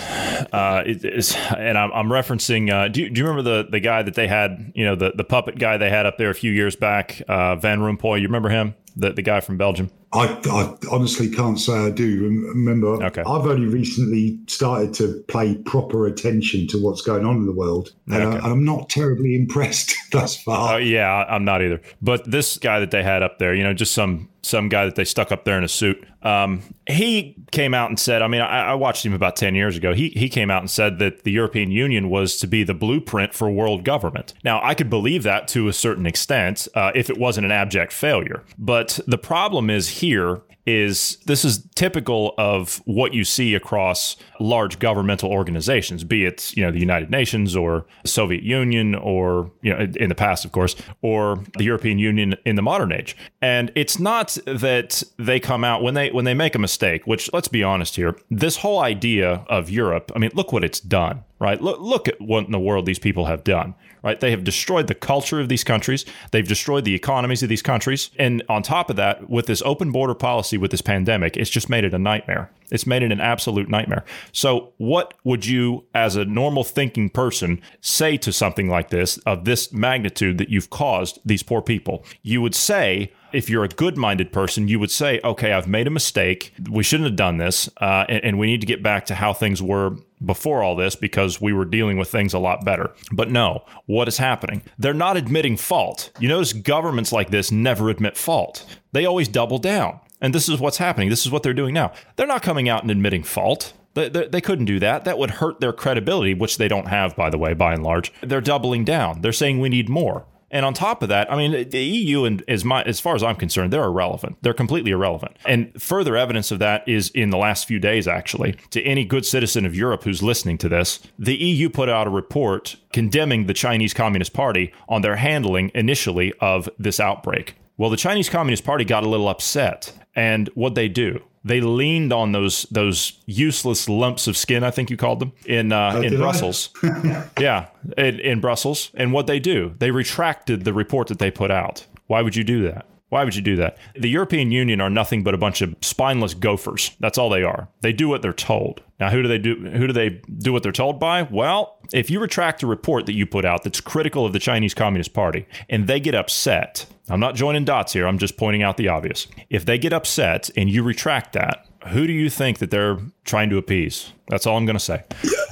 uh, is and I'm, I'm referencing, uh, do, you, do you remember the, the guy that they had, you know, the, the puppet guy they had up there a few years back, uh, Van Rompuy? You remember him? The, the guy from Belgium? I, I honestly can't say I do remember. Okay. I've only recently started to pay proper attention to what's going on in the world, and, I, Okay. and I'm not terribly impressed thus far. yeah, I- I'm not either. But this guy that they had up there, you know, just some some guy that they stuck up there in a suit. Um, he came out and said, I mean, I, I watched him about ten years ago. He he came out and said that the European Union was to be the blueprint for world government. Now, I could believe that to a certain extent uh, if it wasn't an abject failure. But the problem is here is this is typical of what you see across large governmental organizations, be it you know the United Nations or the Soviet Union or you know in the past, of course, or the European Union in the modern age. And it's not that they come out when they when they make a mistake. Which let's be honest here, this whole idea of Europe. I mean, look what it's done, right? Look look at what in the world these people have done right? They have destroyed the culture of these countries. They've destroyed the economies of these countries. And on top of that, with this open border policy with this pandemic, it's just made it a nightmare. It's made it an absolute nightmare. So, what would you, as a normal thinking person, say to something like this, of this magnitude that you've caused these poor people? You would say, if you're a good minded person, you would say, okay, I've made a mistake. We shouldn't have done this. Uh, and, and we need to get back to how things were before all this because we were dealing with things a lot better. But no, what is happening? They're not admitting fault. You notice governments like this never admit fault, they always double down. And this is what's happening. This is what they're doing now. They're not coming out and admitting fault. They, they, they, couldn't do that. That would hurt their credibility, which they don't have, by the way, by and large. They're doubling down. They're saying we need more. And on top of that, I mean, the EU and as my as far as I'm concerned, they're irrelevant. They're completely irrelevant. And further evidence of that is in the last few days, actually. To any good citizen of Europe who's listening to this, the EU put out a report condemning the Chinese Communist Party on their handling initially of this outbreak. Well, the Chinese Communist Party got a little upset. And what they do? They leaned on those those useless lumps of skin, I think you called them, in uh, oh, in Brussels. yeah, in, in Brussels. And what they do? They retracted the report that they put out. Why would you do that? Why would you do that? The European Union are nothing but a bunch of spineless gophers. That's all they are. They do what they're told. Now, who do they do? Who do they do what they're told by? Well, if you retract a report that you put out that's critical of the Chinese Communist Party, and they get upset, I'm not joining dots here. I'm just pointing out the obvious. If they get upset and you retract that, who do you think that they're trying to appease? That's all I'm going to say.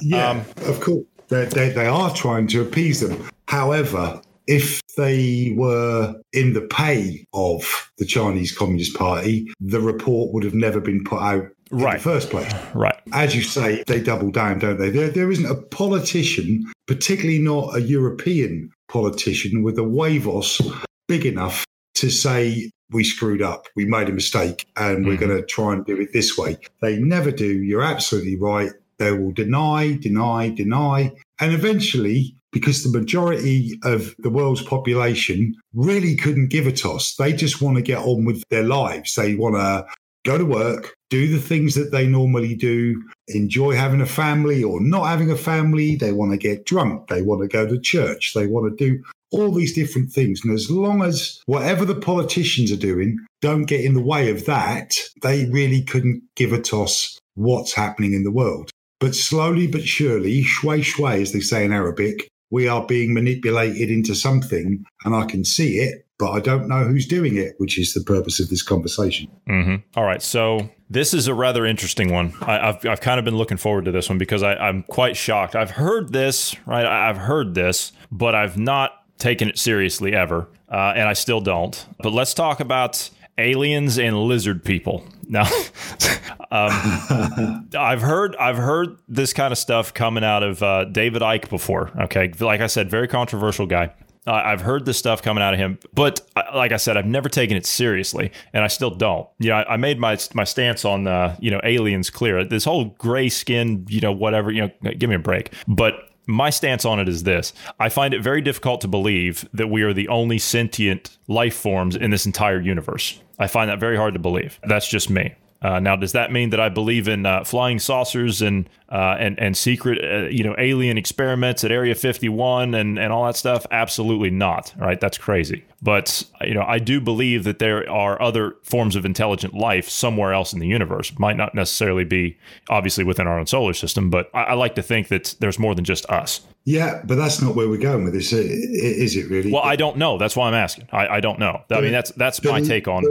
Yeah, um, of course. They, they, they are trying to appease them. However, if they were in the pay of the Chinese Communist Party, the report would have never been put out in right. the first place. Right. As you say, they double down, don't they? There, there isn't a politician, particularly not a European politician, with a huevos big enough to say, we screwed up, we made a mistake, and mm-hmm. we're going to try and do it this way. They never do. You're absolutely right. They will deny, deny, deny. And eventually, because the majority of the world's population really couldn't give a toss. They just want to get on with their lives. They want to go to work, do the things that they normally do, enjoy having a family or not having a family. They want to get drunk. They want to go to church. They want to do all these different things. And as long as whatever the politicians are doing don't get in the way of that, they really couldn't give a toss what's happening in the world. But slowly but surely, shway shway, as they say in Arabic, we are being manipulated into something and I can see it, but I don't know who's doing it, which is the purpose of this conversation. Mm-hmm. All right. So this is a rather interesting one. I, have I've kind of been looking forward to this one because I, I'm quite shocked. I've heard this, right? I've heard this, but I've not taken it seriously ever. Uh, and I still don't. But let's talk about aliens and lizard people. Now, um, I've heard I've heard this kind of stuff coming out of uh, David Icke before. Okay, like I said, very controversial guy. I've heard this stuff coming out of him, but like I said, I've never taken it seriously, and I still don't. You know, I, I made my my stance on uh, you know aliens clear. This whole gray skin, you know, whatever. You know, give me a break. But my stance on it is this I find it very difficult to believe that we are the only sentient life forms in this entire universe. I find that very hard to believe. That's just me. Uh, now, does that mean that I believe in uh, flying saucers and uh, and and secret, uh, you know, alien experiments at Area 51 and and all that stuff? Absolutely not. Right? That's crazy. But you know, I do believe that there are other forms of intelligent life somewhere else in the universe. Might not necessarily be obviously within our own solar system, but I, I like to think that there's more than just us. Yeah, but that's not where we're going with this, is it? Really? Well, I don't know. That's why I'm asking. I, I don't know. I mean, that's that's my take on.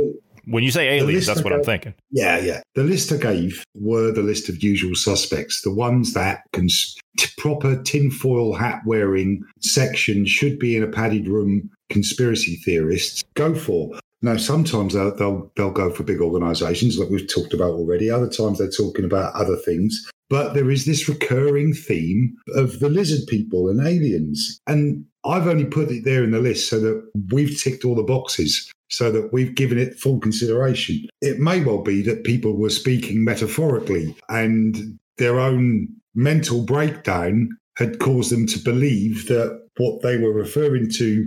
When you say aliens, that's what gave, I'm thinking. Yeah, yeah. The list I gave were the list of usual suspects, the ones that can proper tinfoil hat wearing section should be in a padded room conspiracy theorists go for. Now, sometimes they'll, they'll, they'll go for big organizations like we've talked about already. Other times they're talking about other things. But there is this recurring theme of the lizard people and aliens. And I've only put it there in the list so that we've ticked all the boxes, so that we've given it full consideration. It may well be that people were speaking metaphorically and their own mental breakdown had caused them to believe that what they were referring to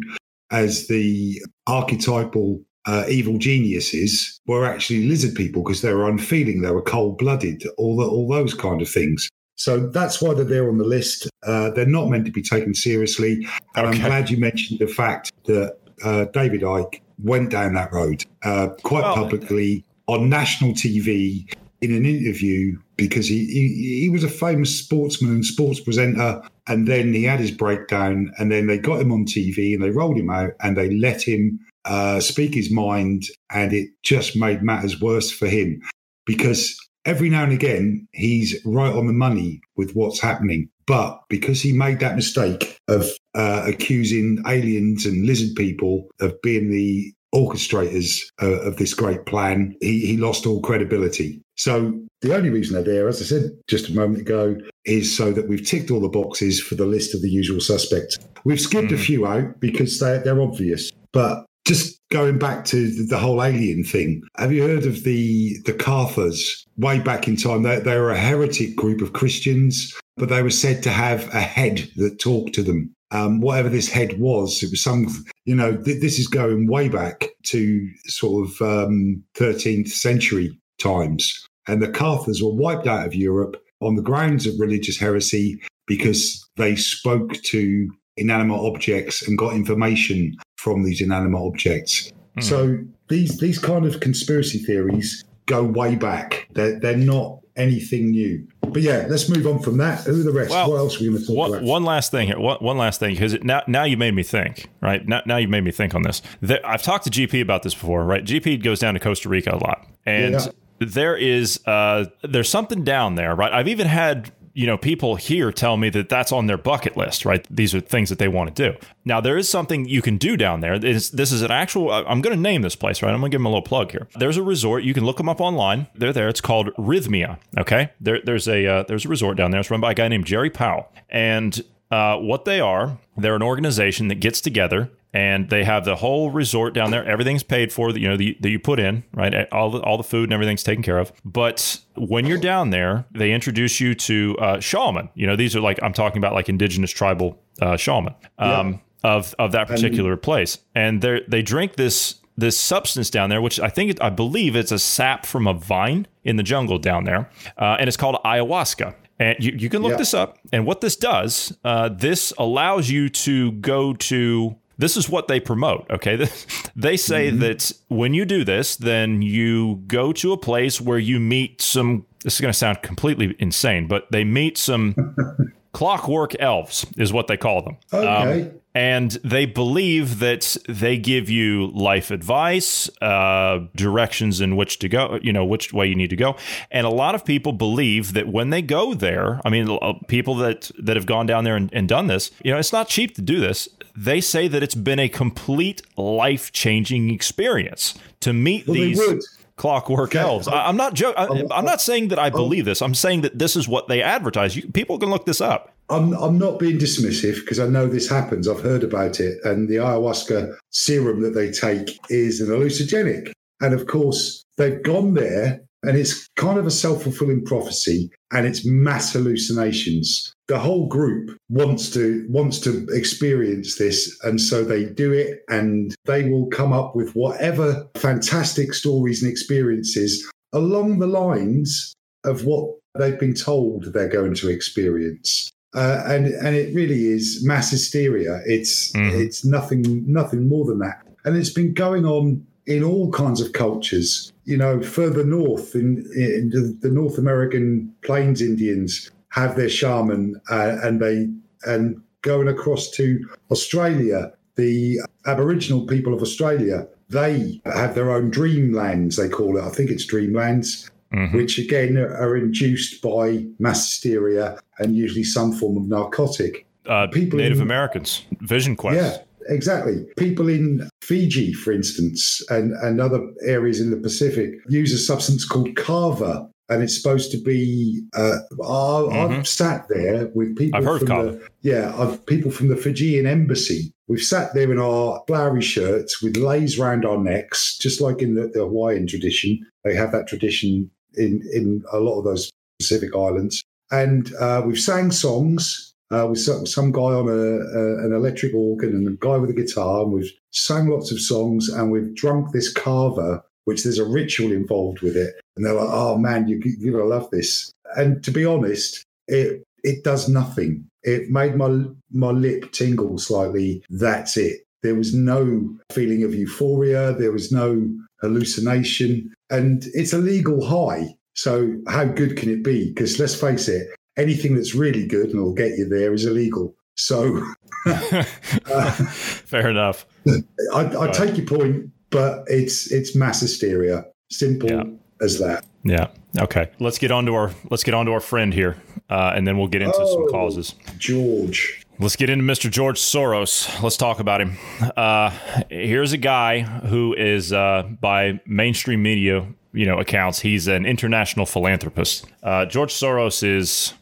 as the archetypal uh, evil geniuses were actually lizard people because they were unfeeling, they were cold blooded, all the, all those kind of things. So that's why they're there on the list. Uh, they're not meant to be taken seriously. And okay. I'm glad you mentioned the fact that uh, David Icke went down that road uh, quite publicly on national TV in an interview because he, he, he was a famous sportsman and sports presenter. And then he had his breakdown, and then they got him on TV and they rolled him out and they let him uh, speak his mind. And it just made matters worse for him because every now and again he's right on the money with what's happening. But because he made that mistake of uh, accusing aliens and lizard people of being the orchestrators uh, of this great plan, he, he lost all credibility. So the only reason they're there, as I said just a moment ago, is so that we've ticked all the boxes for the list of the usual suspects. We've skipped mm. a few out because they're, they're obvious. But just going back to the whole alien thing, have you heard of the the Cathars? Way back in time, they, they were a heretic group of Christians, but they were said to have a head that talked to them um, whatever this head was. It was some, you know, th- this is going way back to sort of um, 13th century times. And the Cathars were wiped out of Europe on the grounds of religious heresy because they spoke to inanimate objects and got information from these inanimate objects. Mm. So these these kind of conspiracy theories go way back. They're, they're not anything new. But yeah, let's move on from that. Who are the rest? Well, what else are we going to talk one, about? One last thing here. One, one last thing, because now, now you made me think, right? Now, now you made me think on this. The, I've talked to GP about this before, right? GP goes down to Costa Rica a lot. And yeah. there is, uh, there's something down there, right? I've even had you know, people here tell me that that's on their bucket list, right? These are things that they want to do. Now, there is something you can do down there. This, this is an actual, I'm going to name this place, right? I'm going to give them a little plug here. There's a resort. You can look them up online. They're there. It's called Rythmia. Okay. There, there's a, uh, there's a resort down there. It's run by a guy named Gerry Powell. And uh, what they are, they're an organization that gets together and they have the whole resort down there. Everything's paid for that you know that you put in, right? All the all the food and everything's taken care of. But when you're down there, they introduce you to uh, shaman. You know, these are like I'm talking about like indigenous tribal uh, shaman um, yeah. of of that particular place, and they they drink this this substance down there, which I think I believe it's a sap from a vine in the jungle down there, uh, and it's called ayahuasca. And you, you can look yeah. this up. And what this does, uh, this allows you to go to this is what they promote. Okay. they say mm-hmm. that when you do this, then you go to a place where you meet some, this is going to sound completely insane, but they meet some clockwork elves, is what they call them. Okay. Um, and they believe that they give you life advice, uh, directions in which to go, you know, which way you need to go. And a lot of people believe that when they go there, I mean, people that that have gone down there and, and done this, you know, it's not cheap to do this. They say that it's been a complete life changing experience to meet well, these clockwork okay. elves. I, am not joking. I'm not saying that I believe this. I'm saying that this is what they advertise. You, people can look this up. I'm I'm not being dismissive because I know this happens. I've heard about it, and the ayahuasca serum that they take is an hallucinogenic, and of course they've gone there, and it's kind of a self fulfilling prophecy, and it's mass hallucinations. The whole group wants to wants to experience this, and so they do it, and they will come up with whatever fantastic stories and experiences along the lines of what they've been told they're going to experience. Uh, and and it really is mass hysteria. It's mm-hmm. it's nothing nothing more than that, and it's been going on in all kinds of cultures. You know, further north in, in the North American Plains Indians have their shaman, uh, and they and going across to Australia, the Aboriginal people of Australia they have their own dreamlands. They call it. I think it's dreamlands mm-hmm. which again are induced by mass hysteria and usually some form of narcotic. Uh, People Native in, Americans, Vision Quest. Yeah, exactly. People in Fiji, for instance, and, and other areas in the Pacific use a substance called kava. And it's supposed to be. Uh, mm-hmm. I've sat there with people. I've heard from. The, yeah, I've people from the Fijian embassy. We've sat there in our flowery shirts with leis round our necks, just like in the, the Hawaiian tradition. They have that tradition in in a lot of those Pacific islands. And uh, we've sang songs uh, with some, some guy on a, a, an electric organ and a guy with a guitar, and we've sang lots of songs, and we've drunk this kava, which there's a ritual involved with it. And they're like, "Oh man, you, you're gonna love this." And to be honest, it it does nothing. It made my my lip tingle slightly. That's it. There was no feeling of euphoria. There was no hallucination. And it's a legal high. So, how good can it be? Because let's face it, anything that's really good and will get you there is illegal. So, uh, fair enough. I, I take your point, but it's it's mass hysteria. Simple yeah. as that. Yeah. Okay. Let's get on to our let's get on to our friend here, uh, and then we'll get into oh, some causes. George. Let's get into Mr. George Soros. Let's talk about him. Uh, here's a guy who is, uh, by mainstream media, you know, accounts, he's an international philanthropist. Uh, George Soros is.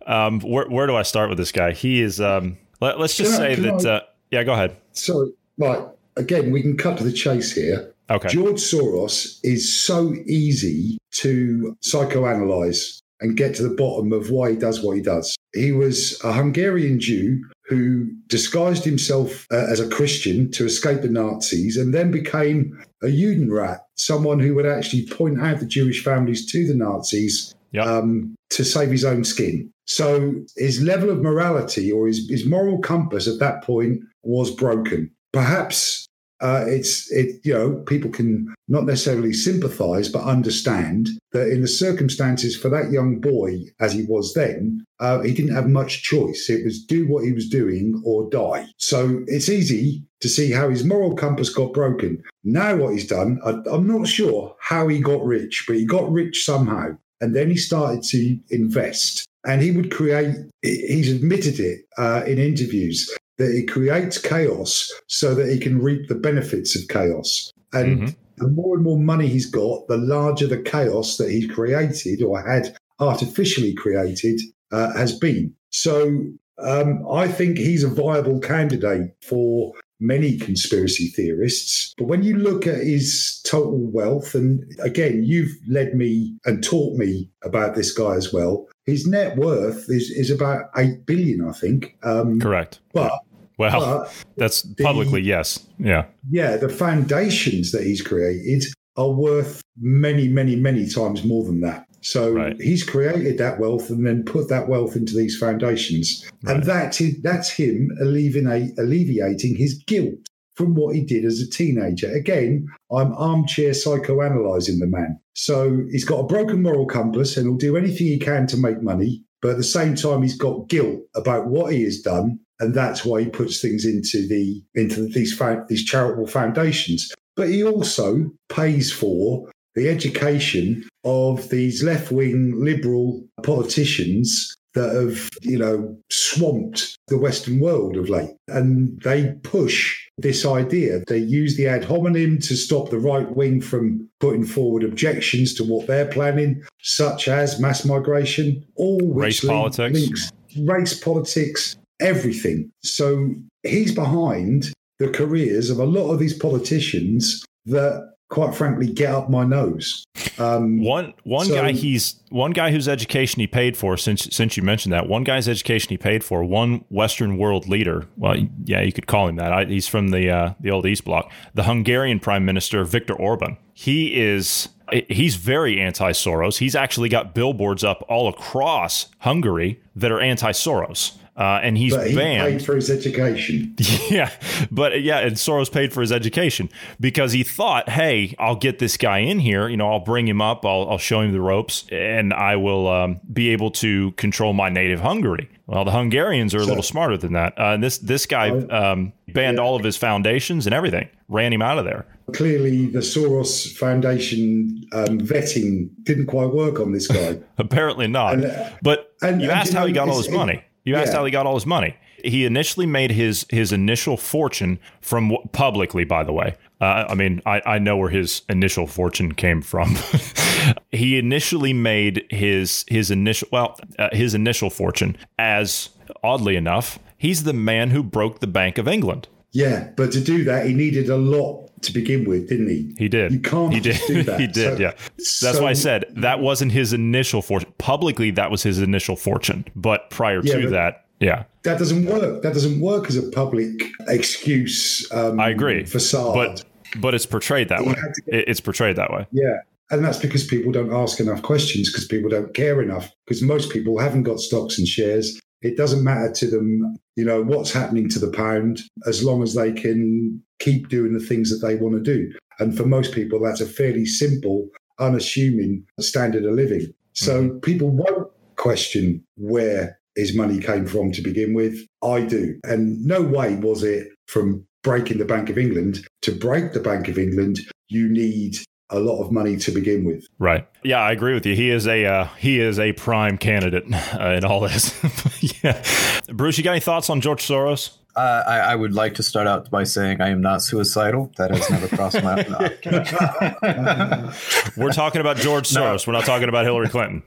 um, where, where do I start with this guy? He is. Um, let, us just can say I, that. I, uh, yeah, go ahead. So, right again, we can cut to the chase here. Okay. George Soros is so easy to psychoanalyze and get to the bottom of why he does what he does. He was a Hungarian Jew who disguised himself uh, as a Christian to escape the Nazis and then became a Judenrat, someone who would actually point out the Jewish families to the Nazis yep. um, to save his own skin. So his level of morality or his, his moral compass at that point was broken. Perhaps uh, it's it you know people can not necessarily sympathise but understand that in the circumstances for that young boy as he was then uh, he didn't have much choice. It was do what he was doing or die. So it's easy to see how his moral compass got broken. Now what he's done I, i'm not sure how he got rich but he got rich somehow. And then he started to invest. And he would create he's admitted it uh, in interviews that he creates chaos so that he can reap the benefits of chaos. And mm-hmm. the more and more money he's got, the larger the chaos that he's created or had artificially created uh, has been. So um, I think he's a viable candidate for many conspiracy theorists. But when you look at his total wealth, and again, you've led me and taught me about this guy as well. His net worth is, is about eight billion, I think. Um, Correct. But well, but that's publicly the, yes, yeah, yeah. The foundations that he's created are worth many, many, many times more than that. So right. he's created that wealth and then put that wealth into these foundations, right. and that's that's him alleviating alleviating his guilt from what he did as a teenager. Again, I'm armchair psychoanalyzing the man. So he's got a broken moral compass and he'll do anything he can to make money. But at the same time, he's got guilt about what he has done. And that's why he puts things into the into these these charitable foundations. But he also pays for the education of these left wing liberal politicians that have, you know, swamped the Western world of late. And they push this idea. They use the ad hominem to stop the right wing from putting forward objections to what they're planning, such as mass migration, all race politics. Links, race politics, everything. So he's behind the careers of a lot of these politicians that quite frankly get up my nose. Um, one one so, guy he's one guy whose education he paid for since since you mentioned that one guy's education he paid for one Western world leader. Well, yeah, you could call him that. I, he's from the uh, the old East Bloc. The Hungarian Prime Minister Viktor Orban. He is he's very anti-Soros. He's actually got billboards up all across Hungary that are anti-Soros. Uh, and he's but he banned paid for his education. Yeah, but yeah, and Soros paid for his education because he thought, "Hey, I'll get this guy in here. You know, I'll bring him up. I'll, I'll show him the ropes, and I will um, be able to control my native Hungary." Well, the Hungarians are a little smarter than that. Uh, this this guy um, banned yeah. all of his foundations and everything, ran him out of there. Clearly, the Soros Foundation um, vetting didn't quite work on this guy. Apparently not. And, uh, but and, you and, asked you know, how he got all his money. You asked yeah. how he got all his money. He initially made his his initial fortune from publicly, by the way. Uh, I mean, I, I know where his initial fortune came from. he initially made his his initial well uh, his initial fortune as oddly enough, he's the man who broke the Bank of England. Yeah, but to do that, he needed a lot to begin with, didn't he? He did. You can't he did. do that. he did, so, yeah. That's so, why I said that wasn't his initial fortune. Publicly, that was his initial fortune. But prior yeah, to but that, yeah. That doesn't work. That doesn't work as a public excuse. Um, I agree. Facade. But, but it's portrayed that he way. Get, it's portrayed that way. Yeah. And that's because people don't ask enough questions because people don't care enough because most people haven't got stocks and shares It doesn't matter to them, you know, what's happening to the pound as long as they can keep doing the things that they want to do. And for most people, that's a fairly simple, unassuming standard of living. So mm-hmm. people won't question where his money came from to begin with. I do. And no way was it from breaking the Bank of England. To break the Bank of England, you need a lot of money to begin with. Right. Yeah, I agree with you. He is a uh, he is a prime candidate uh, in all this. yeah. Bruce, you got any thoughts on George Soros? Uh, I, I, would like to start out by saying I am not suicidal. That has never crossed my. No, We're talking about George Soros. No. We're not talking about Hillary Clinton.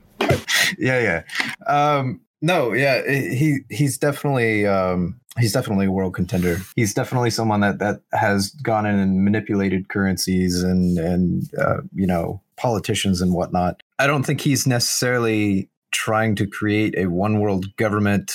yeah, yeah. Um, no, yeah. He he's definitely um, he's definitely a world contender. He's definitely someone that that has gone in and manipulated currencies and and uh, you know politicians and whatnot. I don't think he's necessarily trying to create a one world government.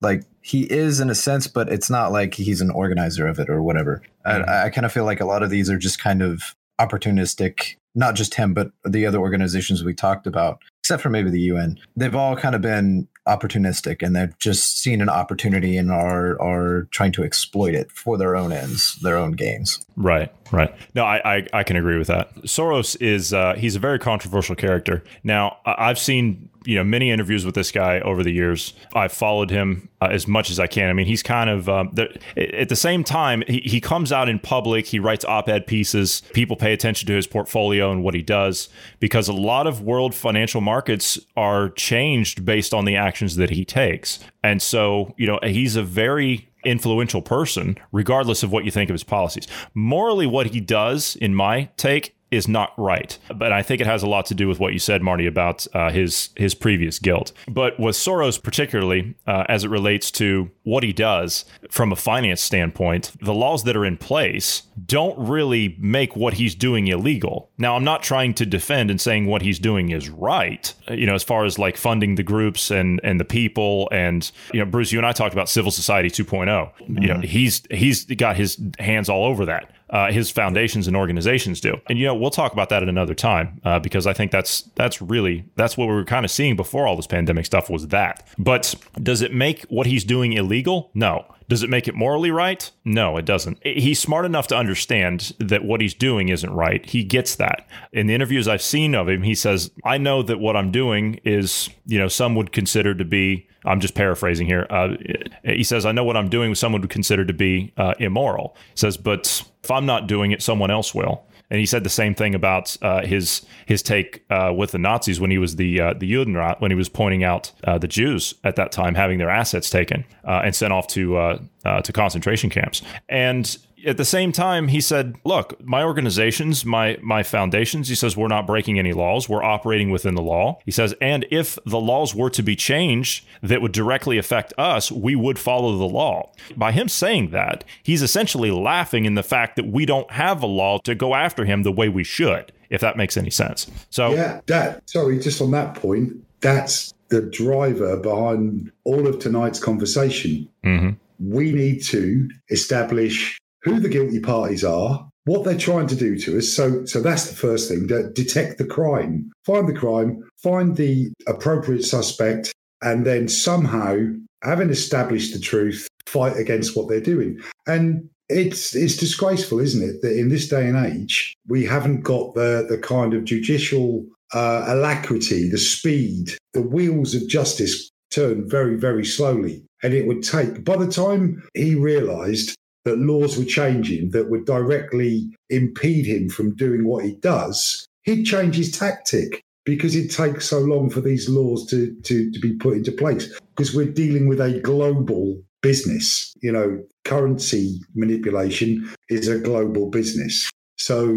Like he is in a sense, but it's not like he's an organizer of it or whatever. Mm-hmm. I, I kind of feel like a lot of these are just kind of opportunistic not just him, but the other organizations we talked about, except for maybe the UN. They've all kind of been opportunistic and they've just seen an opportunity and are are trying to exploit it for their own ends, their own gains. Right, right. No, I I, I can agree with that. Soros is uh, he's a very controversial character. Now I've seen you know many interviews with this guy over the years. I've followed him uh, as much as I can. I mean, he's kind of um, the, at the same time he, he comes out in public. He writes op-ed pieces. People pay attention to his portfolio and what he does because a lot of world financial markets are changed based on the actions that he takes. And so, you know, he's a very influential person, regardless of what you think of his policies. Morally, what he does, in my take, is not right. But I think it has a lot to do with what you said, Marty, about uh, his his previous guilt. But with Soros, particularly uh, as it relates to what he does from a finance standpoint, the laws that are in place don't really make what he's doing illegal. Now, I'm not trying to defend and saying what he's doing is right. You know, as far as like funding the groups and and the people, and you know, Bruce, you and I talked about civil society 2.0. Mm-hmm. You know, he's he's got his hands all over that uh, his foundations and organizations do. And you know, we'll talk about that at another time uh, because I think that's that's really that's what we were kind of seeing before all this pandemic stuff was that. But does it make what he's doing illegal? No. Does it make it morally right? No, it doesn't. He's smart enough to understand that what he's doing isn't right. He gets that. In the interviews I've seen of him, he says, I know that what I'm doing is, you know, some would consider to be I'm just paraphrasing here. Uh, he says, I know what I'm doing, with someone would consider to be uh, immoral. He says, but if I'm not doing it, someone else will. And he said the same thing about uh, his his take uh, with the Nazis when he was the uh, the Judenrat when he was pointing out uh, the Jews at that time having their assets taken and sent off to to concentration camps. And at the same time, he said, "Look, my organizations, my my foundations." He says, "We're not breaking any laws. We're operating within the law." He says, "And if the laws were to be changed that would directly affect us, we would follow the law." By him saying that, he's essentially laughing in the fact that we don't have a law to go after him the way we should. If that makes any sense. So yeah, that sorry, just on that point, that's the driver behind all of tonight's conversation. Mm-hmm. We need to establish who the guilty parties are, what they're trying to do to us. So, so that's the first thing: detect the crime, find the crime, find the appropriate suspect, and then somehow, having established the truth, fight against what they're doing. And it's it's disgraceful, isn't it, that in this day and age we haven't got the the kind of judicial uh, alacrity, the speed, the wheels of justice turn very very slowly, and it would take. By the time he realised that laws were changing that would directly impede him from doing what he does, he'd change his tactic because it takes so long for these laws to, to, to be put into place because we're dealing with a global business. You know, currency manipulation is a global business. So,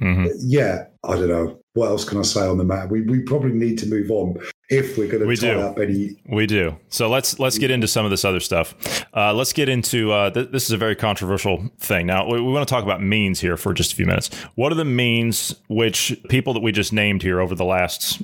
mm-hmm. yeah, I don't know. What else can I say on the matter? We, we probably need to move on if we're going to tie do. up any. We do. So let's let's get into some of this other stuff. Uh, let's get into uh, th- this is a very controversial thing. Now we, we want to talk about means here for just a few minutes. What are the means which people that we just named here over the last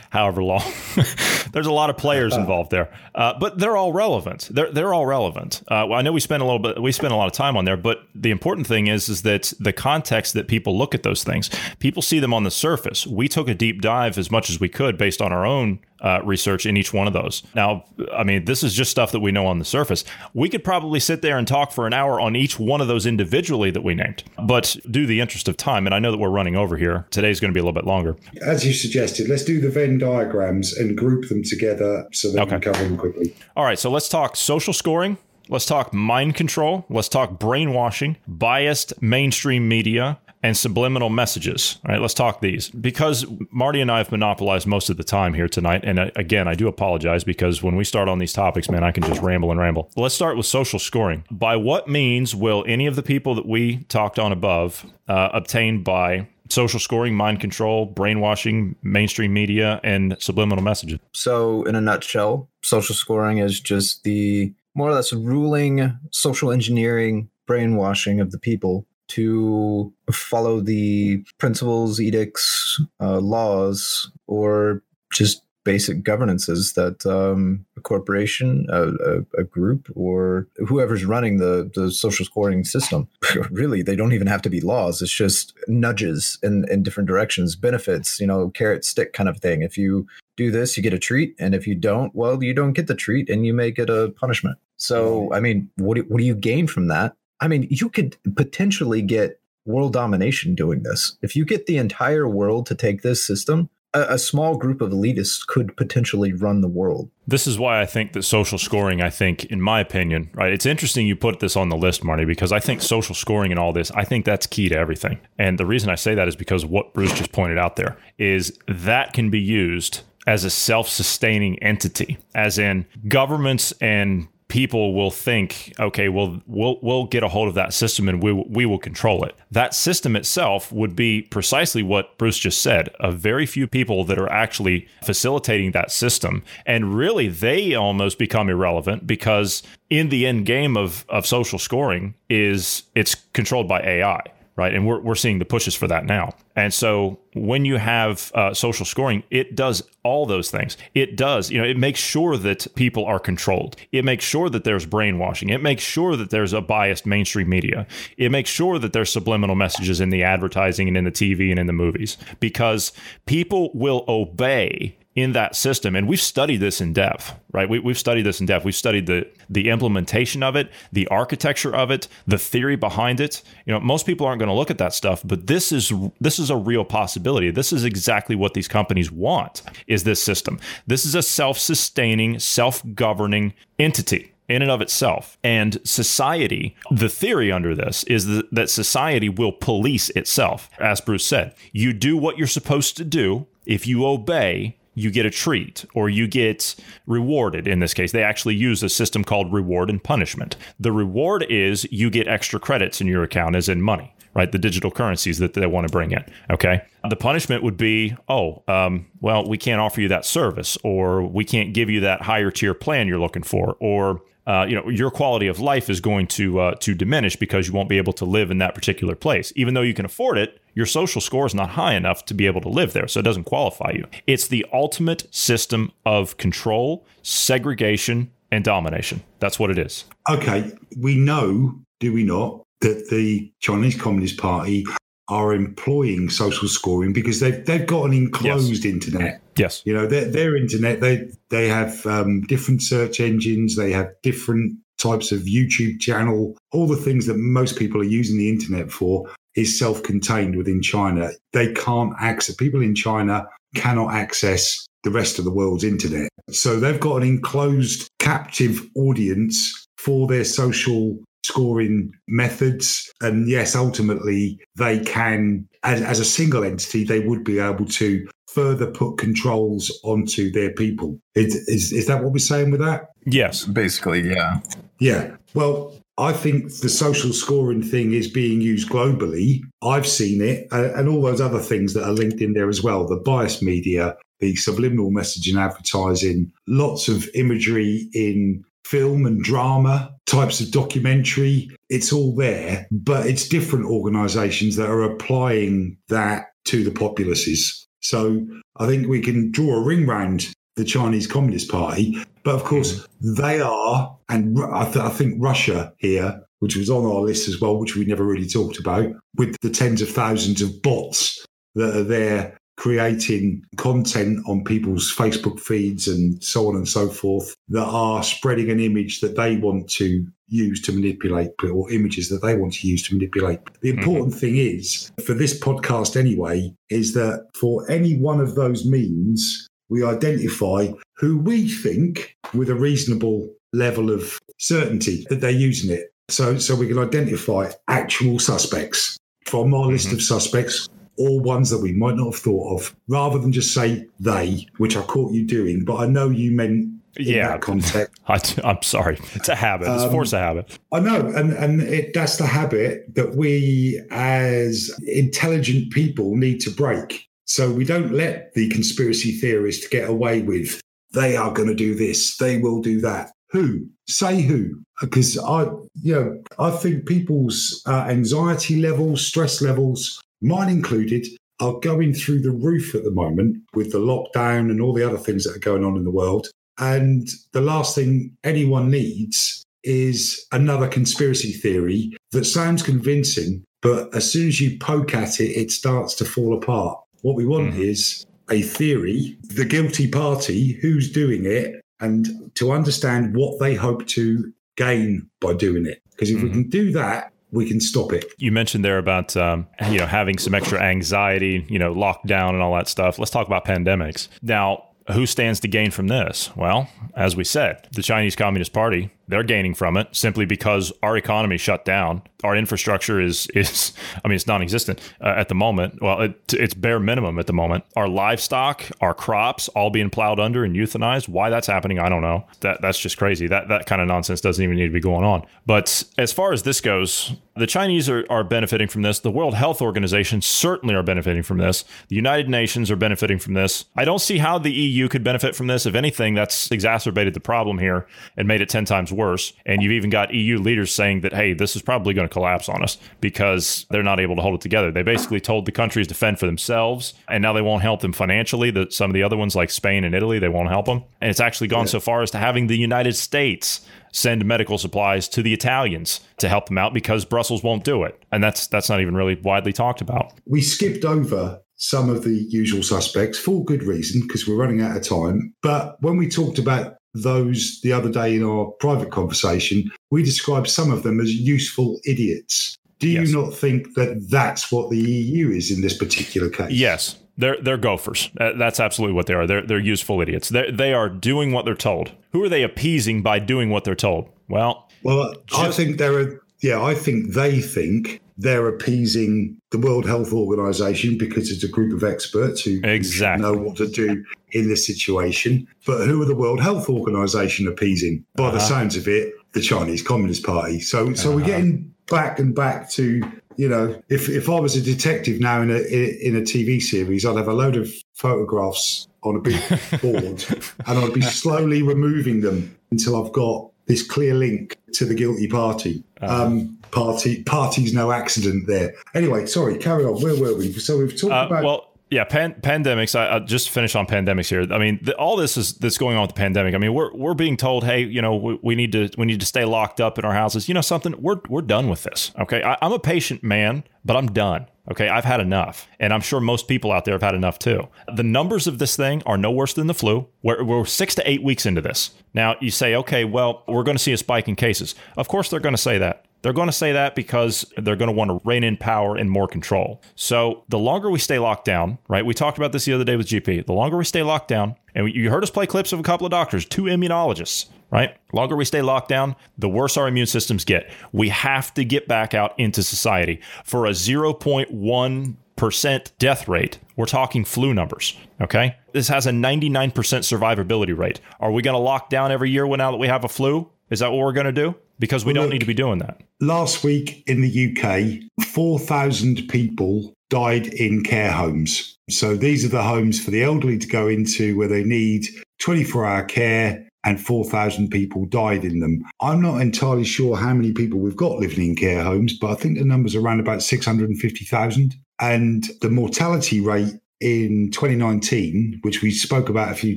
however long? There's a lot of players involved there, uh, but they're all relevant. They're they're all relevant. Uh, well, I know we spent a little bit we spent a lot of time on there, but the important thing is is that the context that people look at those things. People see them on the surface. We took a deep dive as much as we could based on our own uh, research in each one of those. Now, I mean, this is just stuff that we know on the surface. We could probably sit there and talk for an hour on each one of those individually that we named, but due the interest of time, and I know that we're running over here, today's going to be a little bit longer. As you suggested, let's do the Venn diagrams and group them together so that okay. we can cover them quickly. All right, so let's talk social scoring. Let's talk mind control. Let's talk brainwashing, biased mainstream media, and subliminal messages. All right, let's talk these because Marty and I have monopolized most of the time here tonight. And uh, again, I do apologize because when we start on these topics, man, I can just ramble and ramble. Let's start with social scoring. By what means will any of the people that we talked on above uh, obtained by social scoring, mind control, brainwashing, mainstream media, and subliminal messages? So, in a nutshell, social scoring is just the more or less ruling social engineering brainwashing of the people to follow the principles, edicts, uh, laws, or just basic governances that um, a corporation, a, a, a, group, or whoever's running the, the social scoring system, really, they don't even have to be laws. It's just nudges in, in different directions, benefits, you know, carrot stick kind of thing. If you do this, you get a treat. And if you don't, well, you don't get the treat and you may get a punishment. So, I mean, what do, what do you gain from that? I mean, you could potentially get world domination doing this. If you get the entire world to take this system, a, a, small group of elitists could potentially run the world. This is why I think that social scoring, I think, in my opinion, right? It's interesting you put this on the list, Marty, because I think social scoring and all this, I think that's key to everything. And the reason I say that is because what Bruce just pointed out there is that can be used as a self sustaining entity, as in governments and people will think, okay, well, we'll we'll get a hold of that system and we we will control it. That system itself would be precisely what Bruce just said. A very few people that are actually facilitating that system, and really they almost become irrelevant because in the end game of of social scoring is it's controlled by AI right? And we're, we're seeing the pushes for that now. And so when you have uh, social scoring, it does all those things. It does, you know, it makes sure that people are controlled. It makes sure that there's brainwashing. It makes sure that there's a biased mainstream media. It makes sure that there's subliminal messages in the advertising and in the TV and in the movies because people will obey in that system and we've studied this in depth right we, have studied this in depth we've studied the the implementation of it the architecture of it the theory behind it you know most people aren't going to look at that stuff but this is this is a real possibility this is exactly what these companies want is this system this is a self-sustaining self-governing entity in and of itself. And society, the theory under this is that society will police itself. As Bruce said, you do what you're supposed to do. If you obey, you get a treat or you get rewarded. In this case, they actually use a system called reward and punishment. The reward is you get extra credits in your account, as in money, right? The digital currencies that they want to bring in. Okay. The punishment would be, oh, um, well, we can't offer you that service, or we can't give you that higher tier plan you're looking for, or uh, you know your quality of life is going to uh, to diminish because you won't be able to live in that particular place. Even though you can afford it your social score is not high enough to be able to live there so it doesn't qualify you. It's the ultimate system of control segregation and domination. That's what it is. Okay we know do we not that the chinese communist party are employing social scoring because they've they've got an enclosed yes. internet. Yes, you know their their internet they they have um, different search engines, they have different types of YouTube channel, all the things that most people are using the internet for is self-contained within China. They can't access people in China cannot access the rest of the world's internet. So they've got an enclosed captive audience for their social scoring methods. And yes, ultimately, they can, as, as a single entity, they would be able to further put controls onto their people. Is, is, is that what we're saying with that? Yes. Basically, yeah. Yeah. Well, I think the social scoring thing is being used globally. I've seen it, uh, and all those other things that are linked in there as well the bias media, the subliminal messaging advertising, lots of imagery in film and drama, types of documentary. It's all there, but it's different organizations that are applying that to the populaces. So I think we can draw a ring round the Chinese Communist Party. But of course, they are, and I, th- I think Russia here, which was on our list as well, which we never really talked about, with the tens of thousands of bots that are there creating content on people's Facebook feeds and so on and so forth that are spreading an image that they want to use to manipulate or images that they want to use to manipulate. The mm-hmm. important mm-hmm. thing is, for this podcast anyway, is that for any one of those means, we identify who we think, with a reasonable level of certainty, that they're using it. So, so we can identify actual suspects from our mm-hmm. list of suspects or ones that we might not have thought of, rather than just say they, which I caught you doing. But I know you meant yeah context. I, am sorry, it's a habit. It's um, force a habit. I know, and and it, that's the habit that we as intelligent people need to break. So we don't let the conspiracy theorists get away with they are going to do this, they will do that. Who? Say who? Because I, you know, I think people's uh, anxiety levels, stress levels, mine included, are going through the roof at the moment with the lockdown and all the other things that are going on in the world. And the last thing anyone needs is another conspiracy theory that sounds convincing, but as soon as you poke at it, it starts to fall apart. What we want mm-hmm. is a theory, the guilty party, who's doing it, and to understand what they hope to gain by doing it. Because if mm-hmm. we can do that, we can stop it. You mentioned there about um, you know having some extra anxiety, you know, lockdown and all that stuff. Let's talk about pandemics now. Who stands to gain from this? Well, as we said, the Chinese Communist Party, they're gaining from it simply because our economy shut down our infrastructure is is I mean it's non-existent uh, at the moment. Well, it, it's bare minimum at the moment. Our livestock, our crops, all being plowed under and euthanized. Why that's happening, I don't know. That that's just crazy. That that kind of nonsense doesn't even need to be going on. But as far as this goes, the Chinese are, are benefiting from this. The World Health Organization certainly are benefiting from this. The United Nations are benefiting from this. I don't see how the EU could benefit from this. If anything, that's exacerbated the problem here and made it ten times worse. And you've even got EU leaders saying that hey, this is probably going to collapse on us because they're not able to hold it together. They basically told the countries to fend for themselves, and now they won't help them financially. That some of the other ones, like Spain and Italy, they won't help them. And it's actually gone yeah. so far as to having the United States send medical supplies to the Italians to help them out because Brussels won't do it. And that's that's not even really widely talked about. We skipped over some of the usual suspects for good reason because we're running out of time. But when we talked about those the other day in our private conversation, we described some of them as useful idiots. Do you yes. not think that that's what the EU is in this particular case? Yes, they're they're gophers. Uh, that's absolutely what they are. They're they're useful idiots. They they are doing what they're told. Who are they appeasing by doing what they're told? Well, well, I think they're a, yeah. I think they think they're appeasing the World Health Organization because it's a group of experts who, exactly. know what to do in this situation. But who are the World Health Organization appeasing? By uh-huh. the sounds of it, the Chinese Communist Party. So, so uh-huh. we're getting back and back to you know, if if I was a detective now in a in a TV series, I'd have a load of photographs on a big board, and I'd be slowly removing them until I've got this clear link to the guilty party. Uh-huh. Um, party party's no accident there. Anyway, sorry, carry on. Where were we? So we've talked uh, about. Well, yeah, pan- pandemics. I, I just finish on pandemics here. I mean, the, all this is that's going on with the pandemic. I mean, we're we're being told, hey, you know, we, we, need to we need to stay locked up in our houses. You know, something. We're we're done with this. Okay, I, I'm a patient man, but I'm done. Okay, I've had enough. And I'm sure most people out there have had enough too. The numbers of this thing are no worse than the flu. We're, we're six to eight weeks into this. Now, you say, okay, well, we're going to see a spike in cases. Of course, they're going to say that. They're going to say that because they're going to want to rein in power and more control. So the longer we stay locked down, right? We talked about this the other day with GP. The longer we stay locked down, and you heard us play clips of a couple of doctors, two immunologists, right? Longer we stay locked down, the worse our immune systems get. We have to get back out into society for a 0.1 percent death rate. We're talking flu numbers. Okay. This has a 99% survivability rate. Are we going to lock down every year now that we have a flu? Is that what we're going to do? Because we don't need to be doing that. Last week in the UK, 4,000 people died in care homes. So these are the homes for the elderly to go into where they need 24 hour care and 4,000 people died in them. I'm not entirely sure how many people we've got living in care homes, but I think the number's are around about 650,000. And the mortality rate in 2019, which we spoke about a few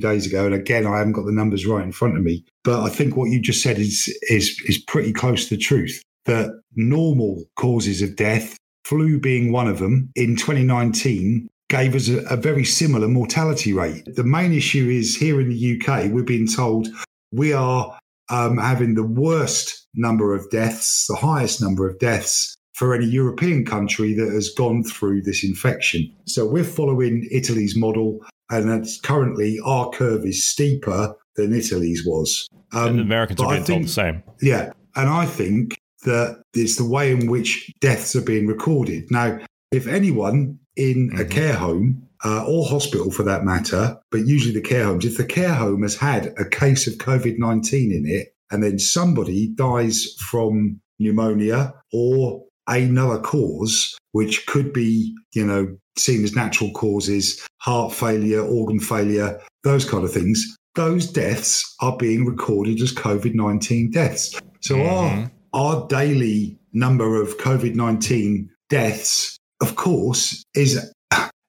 days ago, and again, I haven't got the numbers right in front of me, but I think what you just said is is is pretty close to the truth. That normal causes of death, flu being one of them, in 2019 gave us a, a very similar mortality rate. The main issue is here in the UK, we're being told we are um, having the worst number of deaths, the highest number of deaths for any European country that has gone through this infection. So we're following Italy's model, and that's currently our curve is steeper than Italy's was. Um, Americans are being think, told the same. Yeah. And I think that it's the way in which deaths are being recorded. Now, if anyone in mm-hmm. a care home uh, or hospital for that matter, but usually the care homes, if the care home has had a case of COVID 19 in it, and then somebody dies from pneumonia or another cause, which could be, you know, seen as natural causes, heart failure, organ failure, those kind of things, those deaths are being recorded as COVID 19 deaths. So mm-hmm. our, our daily number of COVID 19 deaths, of course, is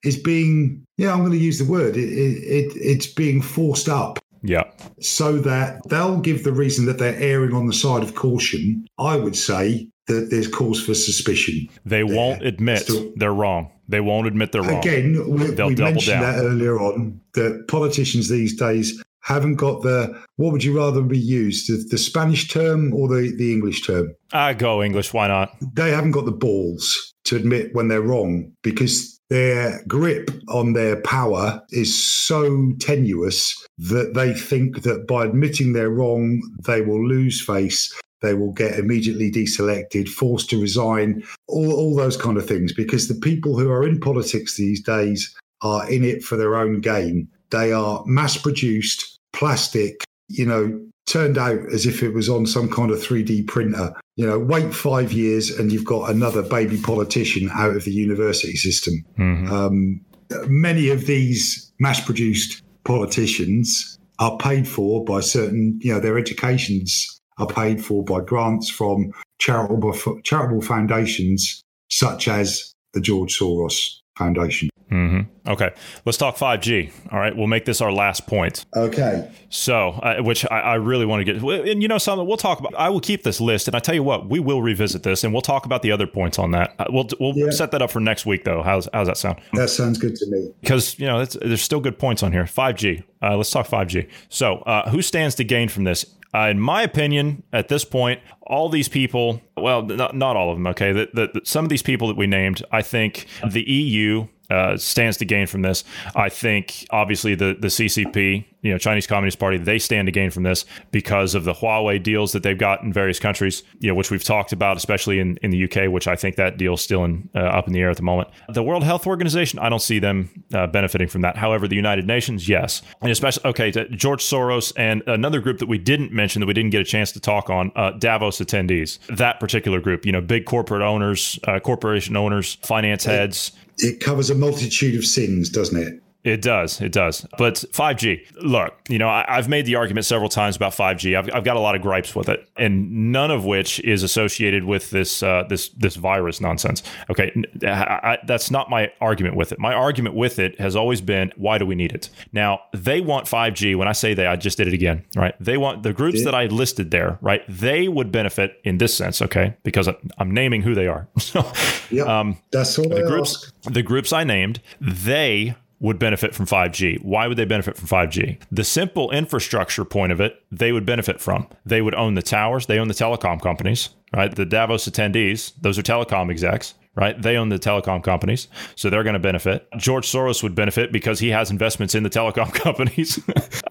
is being yeah i'm going to use the word it, it, it's being forced up yeah so that they'll give the reason that they're erring on the side of caution i would say that there's cause for suspicion they there. won't admit Still, they're wrong they won't admit they're wrong again we, we mentioned down. that earlier on that politicians these days haven't got the what would you rather be used the, the spanish term or the, the english term i go english why not they haven't got the balls to admit when they're wrong because their grip on their power is so tenuous that they think that by admitting they're wrong, they will lose face. They will get immediately deselected, forced to resign, all, all those kind of things. Because the people who are in politics these days are in it for their own gain. They are mass produced, plastic, you know, turned out as if it was on some kind of 3D printer. You know, wait five years and you've got another baby politician out of the university system. Mm-hmm. Um, many of these mass produced politicians are paid for by certain, you know, their educations are paid for by grants from charitable charitable foundations such as the George Soros Foundation. Mm-hmm. Okay, let's talk 5G. All right, we'll make this our last point. Okay. So, uh, which I, I, really want to get, and you know, something we'll talk about. I will keep this list, and I tell you what, we will revisit this, and we'll talk about the other points on that. Uh, we'll we'll yeah. set that up for next week, though. How's how's that sound? That sounds good to me. Because you know, there's still good points on here. 5G. Uh, let's talk 5G. So, uh, who stands to gain from this? Uh, in my opinion, at this point, all these people, well, not, not all of them, okay, the, the, the, some of these people that we named, I think the EU uh, stands to gain from this. I think obviously the the CCP, you know, Chinese Communist Party, they stand to gain from this because of the Huawei deals that they've got in various countries, you know, which we've talked about, especially in, in the UK, which I think that deal's still in uh, up in the air at the moment. The World Health Organization, I don't see them uh, benefiting from that. However, the United Nations, yes, and especially okay, George Soros and another group that we didn't mention that we didn't get a chance to talk on, uh, Davos attendees. That particular group, you know, big corporate owners, uh, corporation owners, finance heads it covers a multitude of sins, doesn't it? It does. It does. But 5G, look, you know, I, have made the argument several times about 5G. I've, I've, got a lot of gripes with it, and none of which is associated with this uh, this this virus nonsense. Okay, I, I, that's not my argument with it. My argument with it has always been, why do we need it? Now, they want 5G. When I say they, I just did it again, right? They want the groups yeah. that I listed there, right? They would benefit in this sense, okay, because I'm naming who they are. so, yeah, um, that's all the groups. Ask. The groups I named, they would benefit from 5G. Why would they benefit from 5G? The simple infrastructure point of it, they would benefit from. They would own the towers, they own the telecom companies, right? The Davos attendees, those are telecom execs right? They own the telecom companies, so they're going to benefit. George Soros would benefit because he has investments in the telecom companies.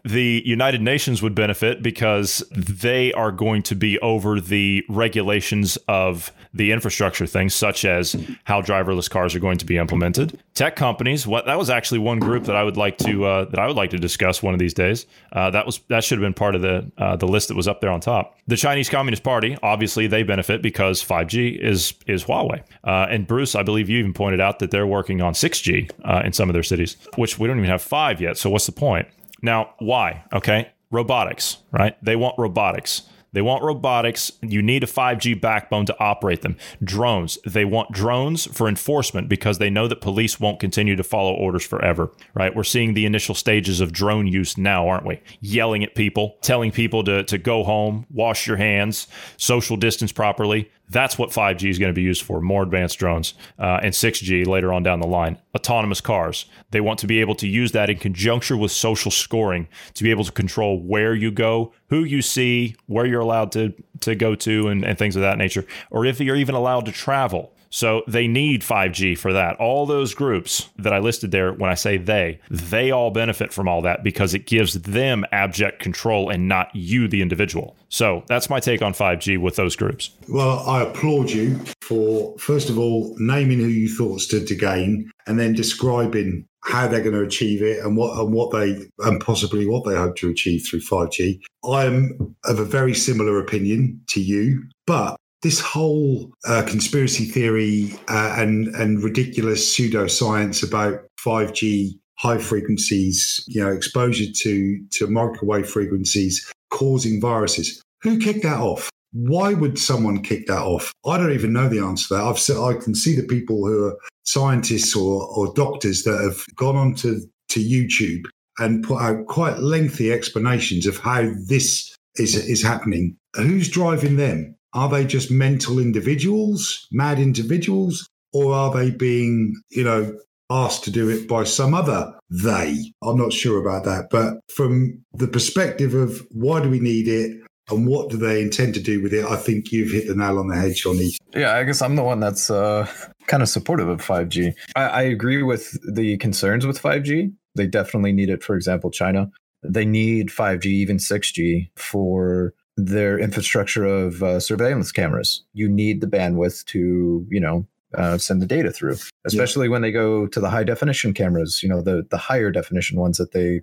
the United Nations would benefit because they are going to be over the regulations of the infrastructure things, such as how driverless cars are going to be implemented. Tech companies, what that was actually one group that I would like to uh, that I would like to discuss one of these days. Uh, that was that should have been part of the uh, the list that was up there on top. The Chinese Communist Party, obviously, they benefit because 5G is is Huawei. Uh, and Bruce, I believe you even pointed out that they're working on 6G uh, in some of their cities, which we don't even have five yet. So what's the point? Now, why? Okay, robotics, right? They want robotics. They want robotics. You need a 5G backbone to operate them. Drones. They want drones for enforcement because they know that police won't continue to follow orders forever, right? We're seeing the initial stages of drone use now, aren't we? Yelling at people, telling people to, to go home, wash your hands, social distance properly. That's what 5G is going to be used for more advanced drones uh, and 6G later on down the line. Autonomous cars. They want to be able to use that in conjunction with social scoring to be able to control where you go, who you see, where you're allowed to, to go to, and, and things of that nature, or if you're even allowed to travel. So they need 5G for that. All those groups that I listed there, when I say they, they all benefit from all that because it gives them abject control and not you, the individual. So that's my take on 5G with those groups. Well, I applaud you for, first of all, naming who you thought stood to gain and then describing how they're going to achieve it and what and what they and possibly what they hope to achieve through 5G. I am of a very similar opinion to you, but this whole uh, conspiracy theory uh, and and ridiculous pseudoscience about 5G high frequencies, you know, exposure to to microwave frequencies causing viruses. Who kicked that off? Why would someone kick that off? I don't even know the answer to that. I've I can see the people who are scientists or, or doctors that have gone onto to YouTube and put out quite lengthy explanations of how this is is happening. Who's driving them? Are they just mental individuals, mad individuals, or are they being, you know, asked to do it by some other they? I'm not sure about that. But from the perspective of why do we need it and what do they intend to do with it, I think you've hit the nail on the head, Johnny. Yeah, I guess I'm the one that's uh, kind of supportive of 5G. I, I agree with the concerns with 5G. They definitely need it. For example, China. They need 5G, even 6G, for their infrastructure of uh, surveillance cameras. You need the bandwidth to, you know, uh, send the data through, especially yeah. when they go to the high definition cameras. You know, the the higher definition ones that they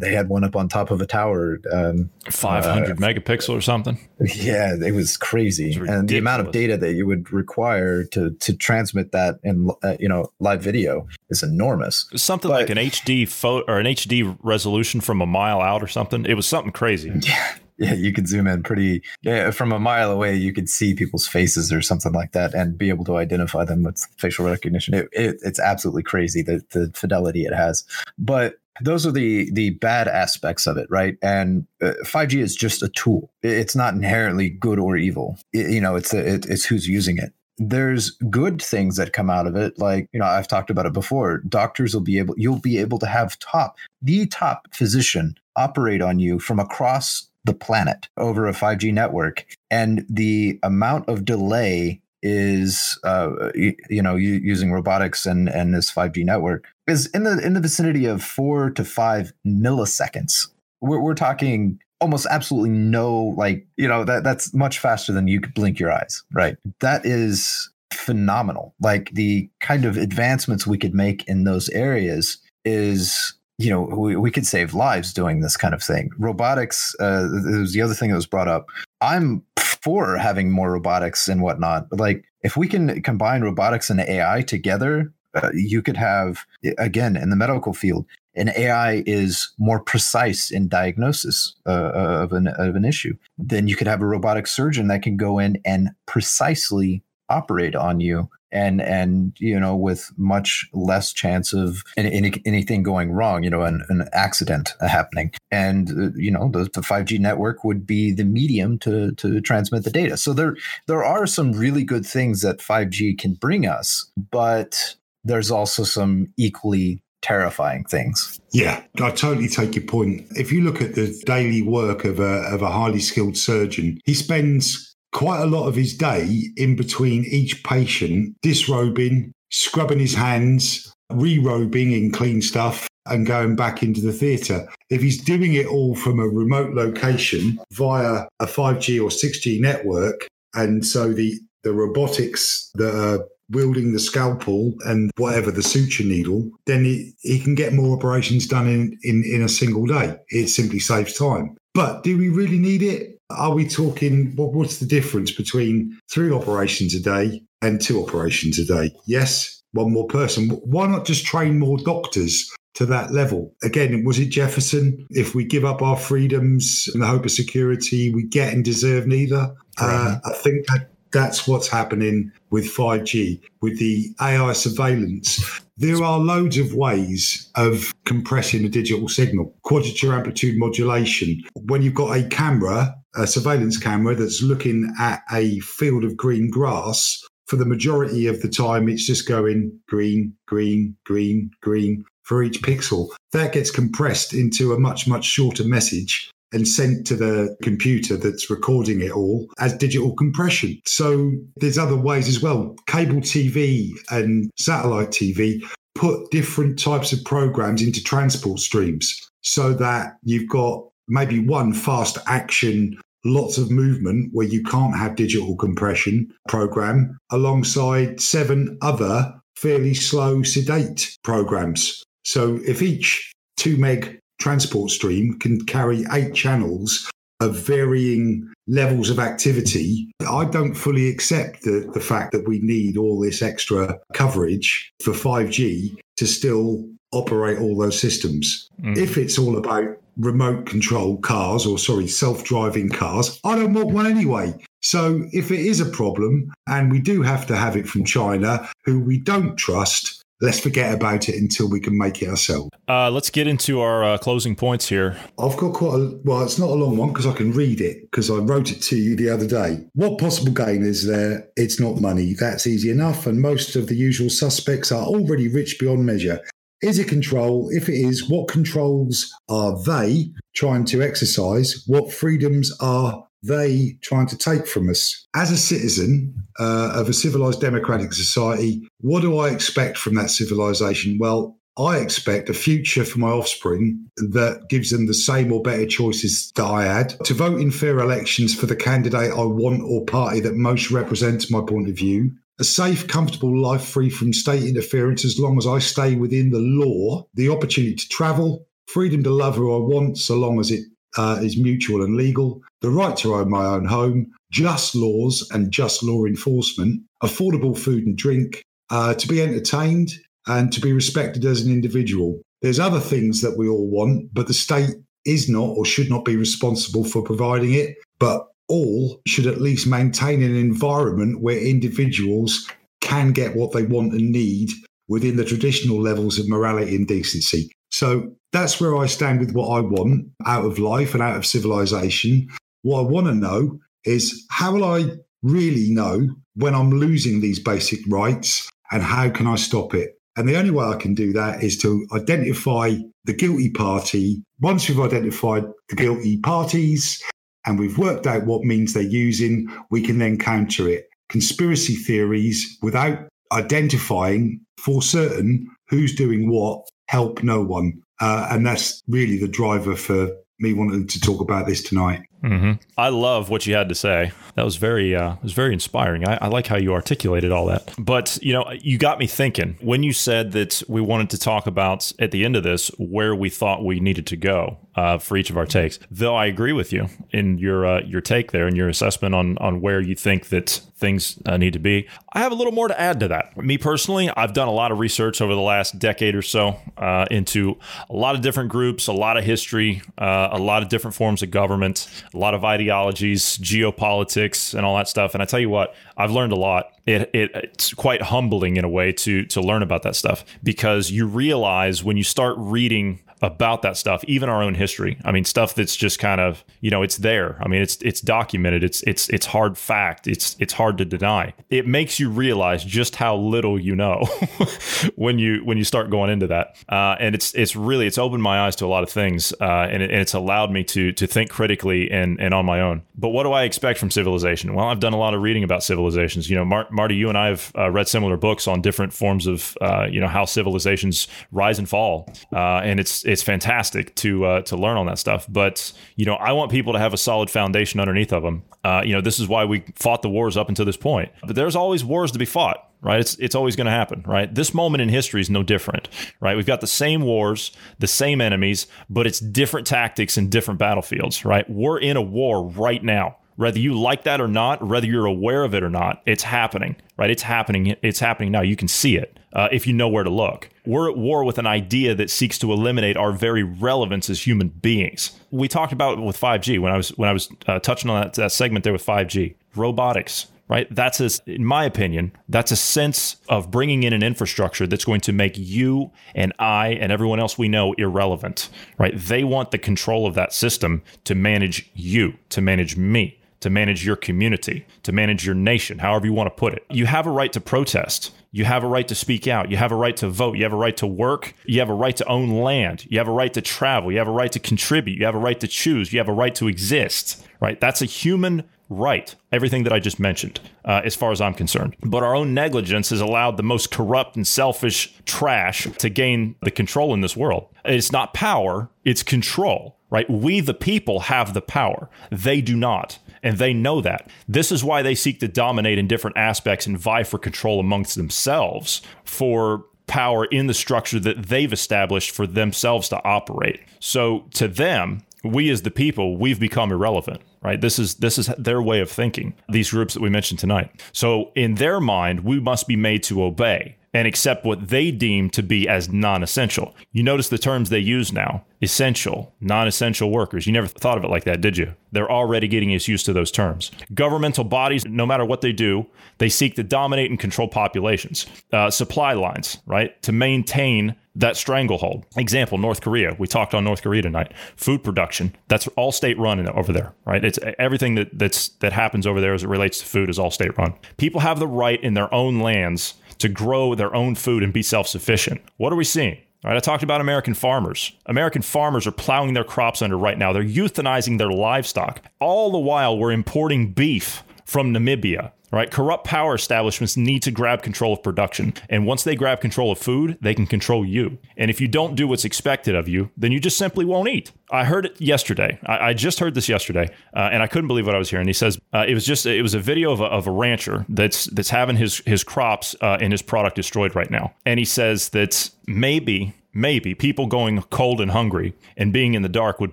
they had one up on top of a tower, um, 500 uh, megapixel or something. Yeah, it was crazy, it was and the amount of data that you would require to to transmit that in uh, you know live video is enormous. Something but, like an HD photo or an HD resolution from a mile out or something. It was something crazy. Yeah, yeah, you could zoom in pretty yeah, from a mile away. You could see people's faces or something like that, and be able to identify them with facial recognition. It, it, it's absolutely crazy the the fidelity it has. But those are the the bad aspects of it, right? And uh, 5G is just a tool. It's not inherently good or evil. It, you know, it's a, it, it's who's using it there's good things that come out of it like you know i've talked about it before doctors will be able you'll be able to have top the top physician operate on you from across the planet over a 5G network. And the amount of delay is, uh, you, you, know, using robotics and, and this 5G network is in the in the vicinity of four to five milliseconds. We're, we're talking almost absolutely no, like you know, that that's much faster than you could blink your eyes, right? That is phenomenal. Like the kind of advancements we could make in those areas is you know we, we could save lives doing this kind of thing. Robotics uh was the other thing that was brought up. I'm for having more robotics and whatnot like if we can combine robotics and ai together uh, you could have again in the medical field an ai is more precise in diagnosis uh, of, an, of an issue then you could have a robotic surgeon that can go in and precisely operate on you and and you know with much less chance of any, anything going wrong you know an, an accident happening and uh, you know the, the 5g network would be the medium to to transmit the data so there there are some really good things that 5g can bring us but there's also some equally terrifying things. Yeah, I totally take your point. If you look at the daily work of a, of a highly skilled surgeon, he spends quite a lot of his day in between each patient, disrobing, scrubbing his hands, re-robing in clean stuff, and going back into the theatre. If he's doing it all from a remote location via a 5G or 6G network, and so the the robotics that are wielding the scalpel and whatever the suture needle, then he, he can get more operations done in, in, in a single day. It simply saves time. But do we really need it? Are we talking what, what's the difference between three operations a day and two operations a day? Yes, one more person. Why not just train more doctors to that level. Again, was it Jefferson? If we give up our freedoms in the hope of security, we get and deserve neither. Uh, I think that that's what's happening with 5G, with the AI surveillance. There are loads of ways of compressing a digital signal. Quadrature amplitude modulation. When you've got a camera, a surveillance camera that's looking at a field of green grass, for the majority of the time, it's just going green, green, green, green for each pixel. That gets compressed into a much, much shorter message and sent to the computer that's recording it all as digital compression. So there's other ways as well. Cable TV and satellite TV put different types of programs into transport streams so that you've got maybe one fast action lots of movement where you can't have digital compression program alongside seven other fairly slow sedate programs. So if each two meg transport stream can carry eight channels of varying levels of activity. I don't fully accept the, the fact that we need all this extra coverage for 5G to still operate all those systems. Mm. If it's all about remote control cars or sorry, self-driving cars, I don't want one anyway. So if it is a problem and we do have to have it from China, who we don't trust, let's forget about it until we can make it ourselves. Uh, let's get into our uh, closing points here. I've got quite a well, it's not a long one because I can read it because I wrote it to you the other day. What possible gain is there? It's not money. That's easy enough. And most of the usual suspects are already rich beyond measure. Is it control? If it is, what controls are they trying to exercise? What freedoms are they trying to take from us? As a citizen uh, of a civilized democratic society, what do I expect from that civilization? Well, I expect a future for my offspring that gives them the same or better choices that I had to vote in fair elections for the candidate I want or party that most represents my point of view. A safe, comfortable life free from state interference as long as I stay within the law, the opportunity to travel, freedom to love who I want so long as it uh, is mutual and legal, the right to own my own home, just laws and just law enforcement, affordable food and drink, uh, to be entertained and to be respected as an individual. There's other things that we all want, but the state is not or should not be responsible for providing it. But all should at least maintain an environment where individuals can get what they want and need within the traditional levels of morality and decency. So that's where I stand with what I want out of life and out of civilization. What I want to know is how will I really know when I'm losing these basic rights and how can I stop it? And the only way I can do that is to identify the guilty party. Once we've identified the guilty parties and we've worked out what means they're using, we can then counter it. Conspiracy theories without identifying for certain who's doing what help no one. Uh, and that's really the driver for me wanting to talk about this tonight. Mm-hmm. I love what you had to say. That was very, uh, was very inspiring. I, I, like how you articulated all that. But you know, you got me thinking when you said that we wanted to talk about at the end of this where we thought we needed to go uh, for each of our takes. Though I agree with you in your uh, your take there and your assessment on on where you think that things uh, need to be. I have a little more to add to that. Me personally, I've done a lot of research over the last decade or so uh, into a lot of different groups, a lot of history, uh, a lot of different forms of government, a lot of ideologies, geopolitics, and all that stuff. And I tell you what, I've learned a lot. It, it, it's quite humbling in a way to to learn about that stuff because you realize when you start reading about that stuff, even our own history. I mean, stuff that's just kind of you know it's there. I mean, it's it's documented. It's it's it's hard fact. It's it's hard to deny. It makes you realize just how little you know when you when you start going into that. Uh, and it's it's really it's opened my eyes to a lot of things, uh, and, it, and it's allowed me to to think critically and and on my own. But what do I expect from civilization? Well, I've done a lot of reading about civilizations. You know, Mar- Marty, you and I have uh, read similar books on different forms of uh, you know how civilizations rise and fall, uh, and it's it's fantastic to uh, to learn on that stuff. But you know, I want people to have a solid foundation underneath of them. Uh, you know, this is why we fought the wars up until this point. But there's always wars to be fought right? It's it's always going to happen, right? This moment in history is no different, right? We've got the same wars, the same enemies, but it's different tactics and different battlefields, right? We're in a war right now Whether you like that or not, whether you're aware of it or not, it's happening, right? It's happening. It's happening now. You can see it uh, if you know where to look. We're at war with an idea that seeks to eliminate our very relevance as human beings. We talked about it with 5G when I was when I was uh, touching on that, that segment there with 5G, robotics, right? That's a, in my opinion, that's a sense of bringing in an infrastructure that's going to make you and I and everyone else we know irrelevant, right? They want the control of that system to manage you, to manage me, to manage your community, to manage your nation, however you want to put it. You have a right to protest. You have a right to speak out. You have a right to vote. You have a right to work. You have a right to own land. You have a right to travel. You have a right to contribute. You have a right to choose. You have a right to exist, right? That's a human right. Everything that I just mentioned, uh, as far as I'm concerned. But our own negligence has allowed the most corrupt and selfish trash to gain the control in this world. It's not power, it's control, right? We, the people, have the power. They do not and they know that. This is why they seek to dominate in different aspects and vie for control amongst themselves for power in the structure that they've established for themselves to operate. So to them, we as the people, we've become irrelevant, right? This is this is their way of thinking. These groups that we mentioned tonight. So in their mind, we must be made to obey and accept what they deem to be as non essential. You notice the terms they use now essential, non essential workers. You never thought of it like that, did you? They're already getting us used to those terms. Governmental bodies, no matter what they do, they seek to dominate and control populations. Uh, supply lines, right? To maintain that stranglehold. Example, North Korea. We talked on North Korea tonight. Food production. That's all state run over there, right? It's everything that that's that happens over there as it relates to food is all state run. People have the right in their own lands to grow their own food and be self sufficient. What are we seeing? All right, I talked about American farmers. American farmers are plowing their crops under right now. They're euthanizing their livestock. All the while, we're importing beef from Namibia. Right? Corrupt power establishments need to grab control of production. And once they grab control of food, they can control you. And if you don't do what's expected of you, then you just simply won't eat. I heard it yesterday. I, I just heard this yesterday, uh, and I couldn't believe what I was hearing. He says uh, it was just it was a video of a, of a rancher that's that's having his his crops uh, and his product destroyed right now, and he says that maybe maybe people going cold and hungry and being in the dark would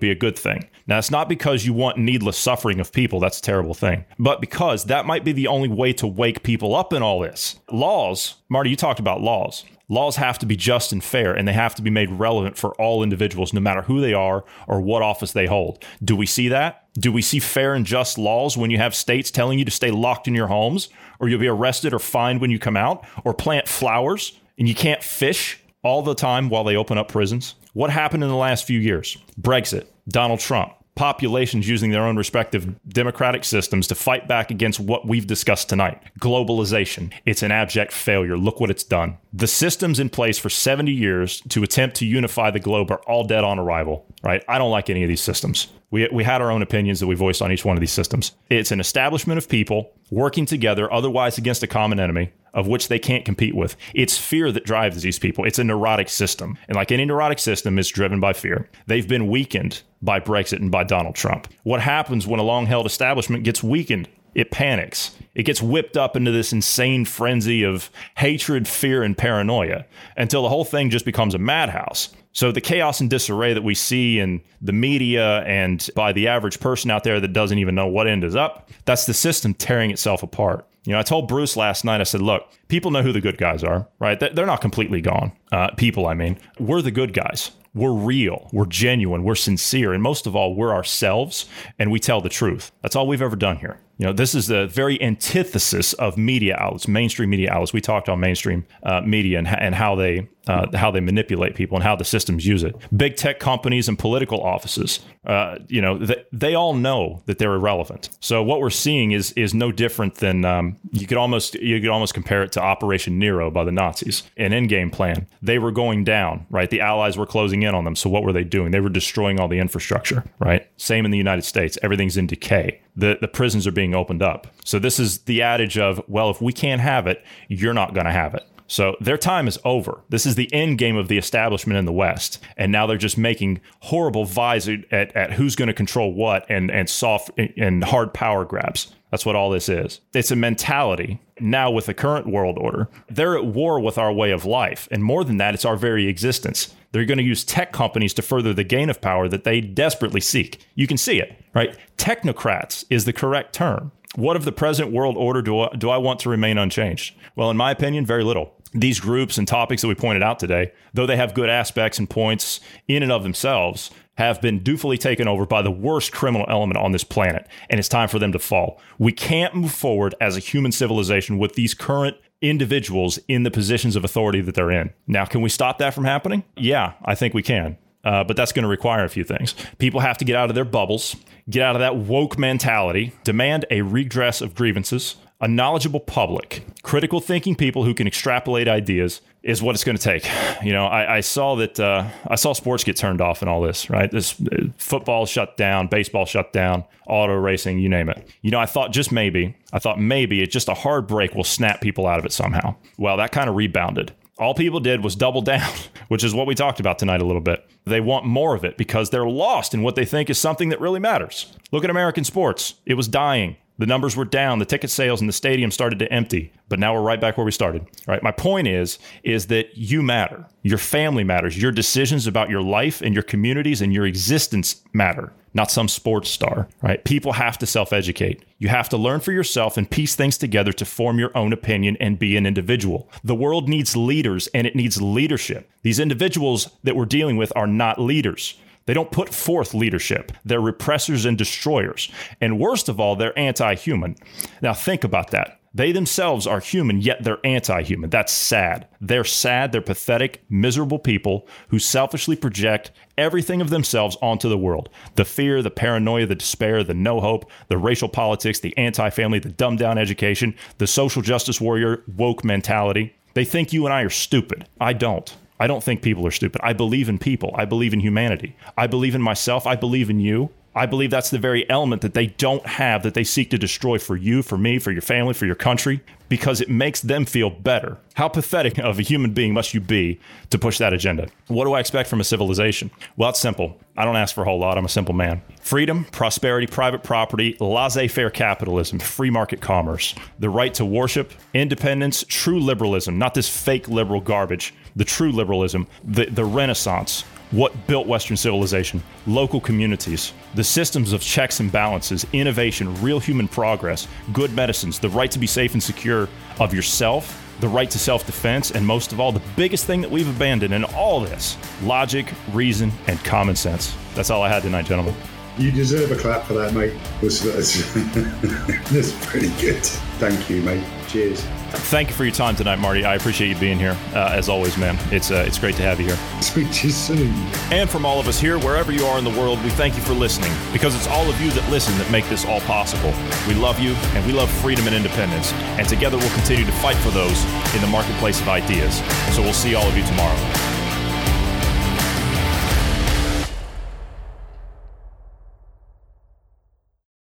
be a good thing. Now, it's not because you want needless suffering of people, that's a terrible thing, but because that might be the only way to wake people up in all this. Laws, Marty, you talked about laws. Laws have to be just and fair, and they have to be made relevant for all individuals, no matter who they are or what office they hold. Do we see that? Do we see fair and just laws when you have states telling you to stay locked in your homes, or you'll be arrested or fined when you come out, or plant flowers and you can't fish all the time while they open up prisons? What happened in the last few years? Brexit, Donald Trump, populations using their own respective democratic systems to fight back against what we've discussed tonight. Globalization. It's an abject failure. Look what it's done. The systems in place for 70 years to attempt to unify the globe are all dead on arrival, right? I don't like any of these systems. We, we had our own opinions that we voiced on each one of these systems. It's an establishment of people working together, otherwise against a common enemy, of which they can't compete with. It's fear that drives these people. It's a neurotic system. And like any neurotic system, it's driven by fear. They've been weakened by Brexit and by Donald Trump. What happens when a long held establishment gets weakened? It panics. It gets whipped up into this insane frenzy of hatred, fear, and paranoia until the whole thing just becomes a madhouse. So the chaos and disarray that we see in the media and by the average person out there that doesn't even know what end is up, that's the system tearing itself apart. You know, I told Bruce last night, I said, look, people know who the good guys are, right? They're not completely gone. Uh, people, I mean, we're the good guys. We're real. We're genuine. We're sincere. And most of all, we're ourselves and we tell the truth. That's all we've ever done here. You know, this is the very antithesis of media outlets, mainstream media outlets. We talked on mainstream uh, media and, and how they uh, how they manipulate people and how the systems use it. Big tech companies and political offices, uh, you know, they, they all know that they're irrelevant. So what we're seeing is is no different than um, you could almost you could almost compare it to Operation Nero by the Nazis. An endgame plan. They were going down, right? The Allies were closing in on them. So what were they doing? They were destroying all the infrastructure, right? Same in the United States. Everything's in decay. The the prisons are being opened up. So this is the adage of, well, if we can't have it, you're not going to have it. So their time is over. This is the end game of the establishment in the West. And now they're just making horrible vies at, at who's going to control what and, and soft and hard power grabs. That's what all this is. It's a mentality now with the current world order. They're at war with our way of life. And more than that, it's our very existence. They're going to use tech companies to further the gain of power that they desperately seek. You can see it, right? Technocrats is the correct term. What of the present world order do I, do I want to remain unchanged? Well, in my opinion, very little these groups and topics that we pointed out today, though they have good aspects and points in and of themselves, have been dutifully taken over by the worst criminal element on this planet, and it's time for them to fall. We can't move forward as a human civilization with these current individuals in the positions of authority that they're in. Now, can we stop that from happening? Yeah, I think we can. Uh, but that's going to require a few things. People have to get out of their bubbles, get out of that woke mentality, demand a redress of grievances, a knowledgeable public, critical thinking people who can extrapolate ideas is what it's going to take. You know, I, I saw that uh, I saw sports get turned off and all this, right? This uh, football shut down, baseball shut down, auto racing, you name it. You know, I thought just maybe, I thought maybe it's just a hard break will snap people out of it somehow. Well, that kind of rebounded. All people did was double down, which is what we talked about tonight a little bit. They want more of it because they're lost in what they think is something that really matters. Look at American sports. It was dying. The numbers were down, the ticket sales in the stadium started to empty, but now we're right back where we started. Right? My point is is that you matter. Your family matters. Your decisions about your life and your communities and your existence matter, not some sports star, right? People have to self-educate. You have to learn for yourself and piece things together to form your own opinion and be an individual. The world needs leaders and it needs leadership. These individuals that we're dealing with are not leaders. They don't put forth leadership. They're repressors and destroyers. And worst of all, they're anti human. Now, think about that. They themselves are human, yet they're anti human. That's sad. They're sad, they're pathetic, miserable people who selfishly project everything of themselves onto the world the fear, the paranoia, the despair, the no hope, the racial politics, the anti family, the dumbed down education, the social justice warrior woke mentality. They think you and I are stupid. I don't. I don't think people are stupid. I believe in people. I believe in humanity. I believe in myself. I believe in you. I believe that's the very element that they don't have that they seek to destroy for you, for me, for your family, for your country, because it makes them feel better. How pathetic of a human being must you be to push that agenda? What do I expect from a civilization? Well, it's simple. I don't ask for a whole lot. I'm a simple man. Freedom, prosperity, private property, laissez faire capitalism, free market commerce, the right to worship, independence, true liberalism, not this fake liberal garbage, the true liberalism, the, the renaissance, what built Western civilization, local communities, the systems of checks and balances, innovation, real human progress, good medicines, the right to be safe and secure of yourself, the right to self defense, and most of all, the biggest thing that we've abandoned in all this logic, reason, and common sense. That's all I had tonight, gentlemen. You deserve a clap for that, mate. That's, that's pretty good. Thank you, mate. Cheers. Thank you for your time tonight, Marty. I appreciate you being here. Uh, as always, man, it's uh, it's great to have you here. Speak to you soon. And from all of us here, wherever you are in the world, we thank you for listening because it's all of you that listen that make this all possible. We love you, and we love freedom and independence. And together, we'll continue to fight for those in the marketplace of ideas. So we'll see all of you tomorrow.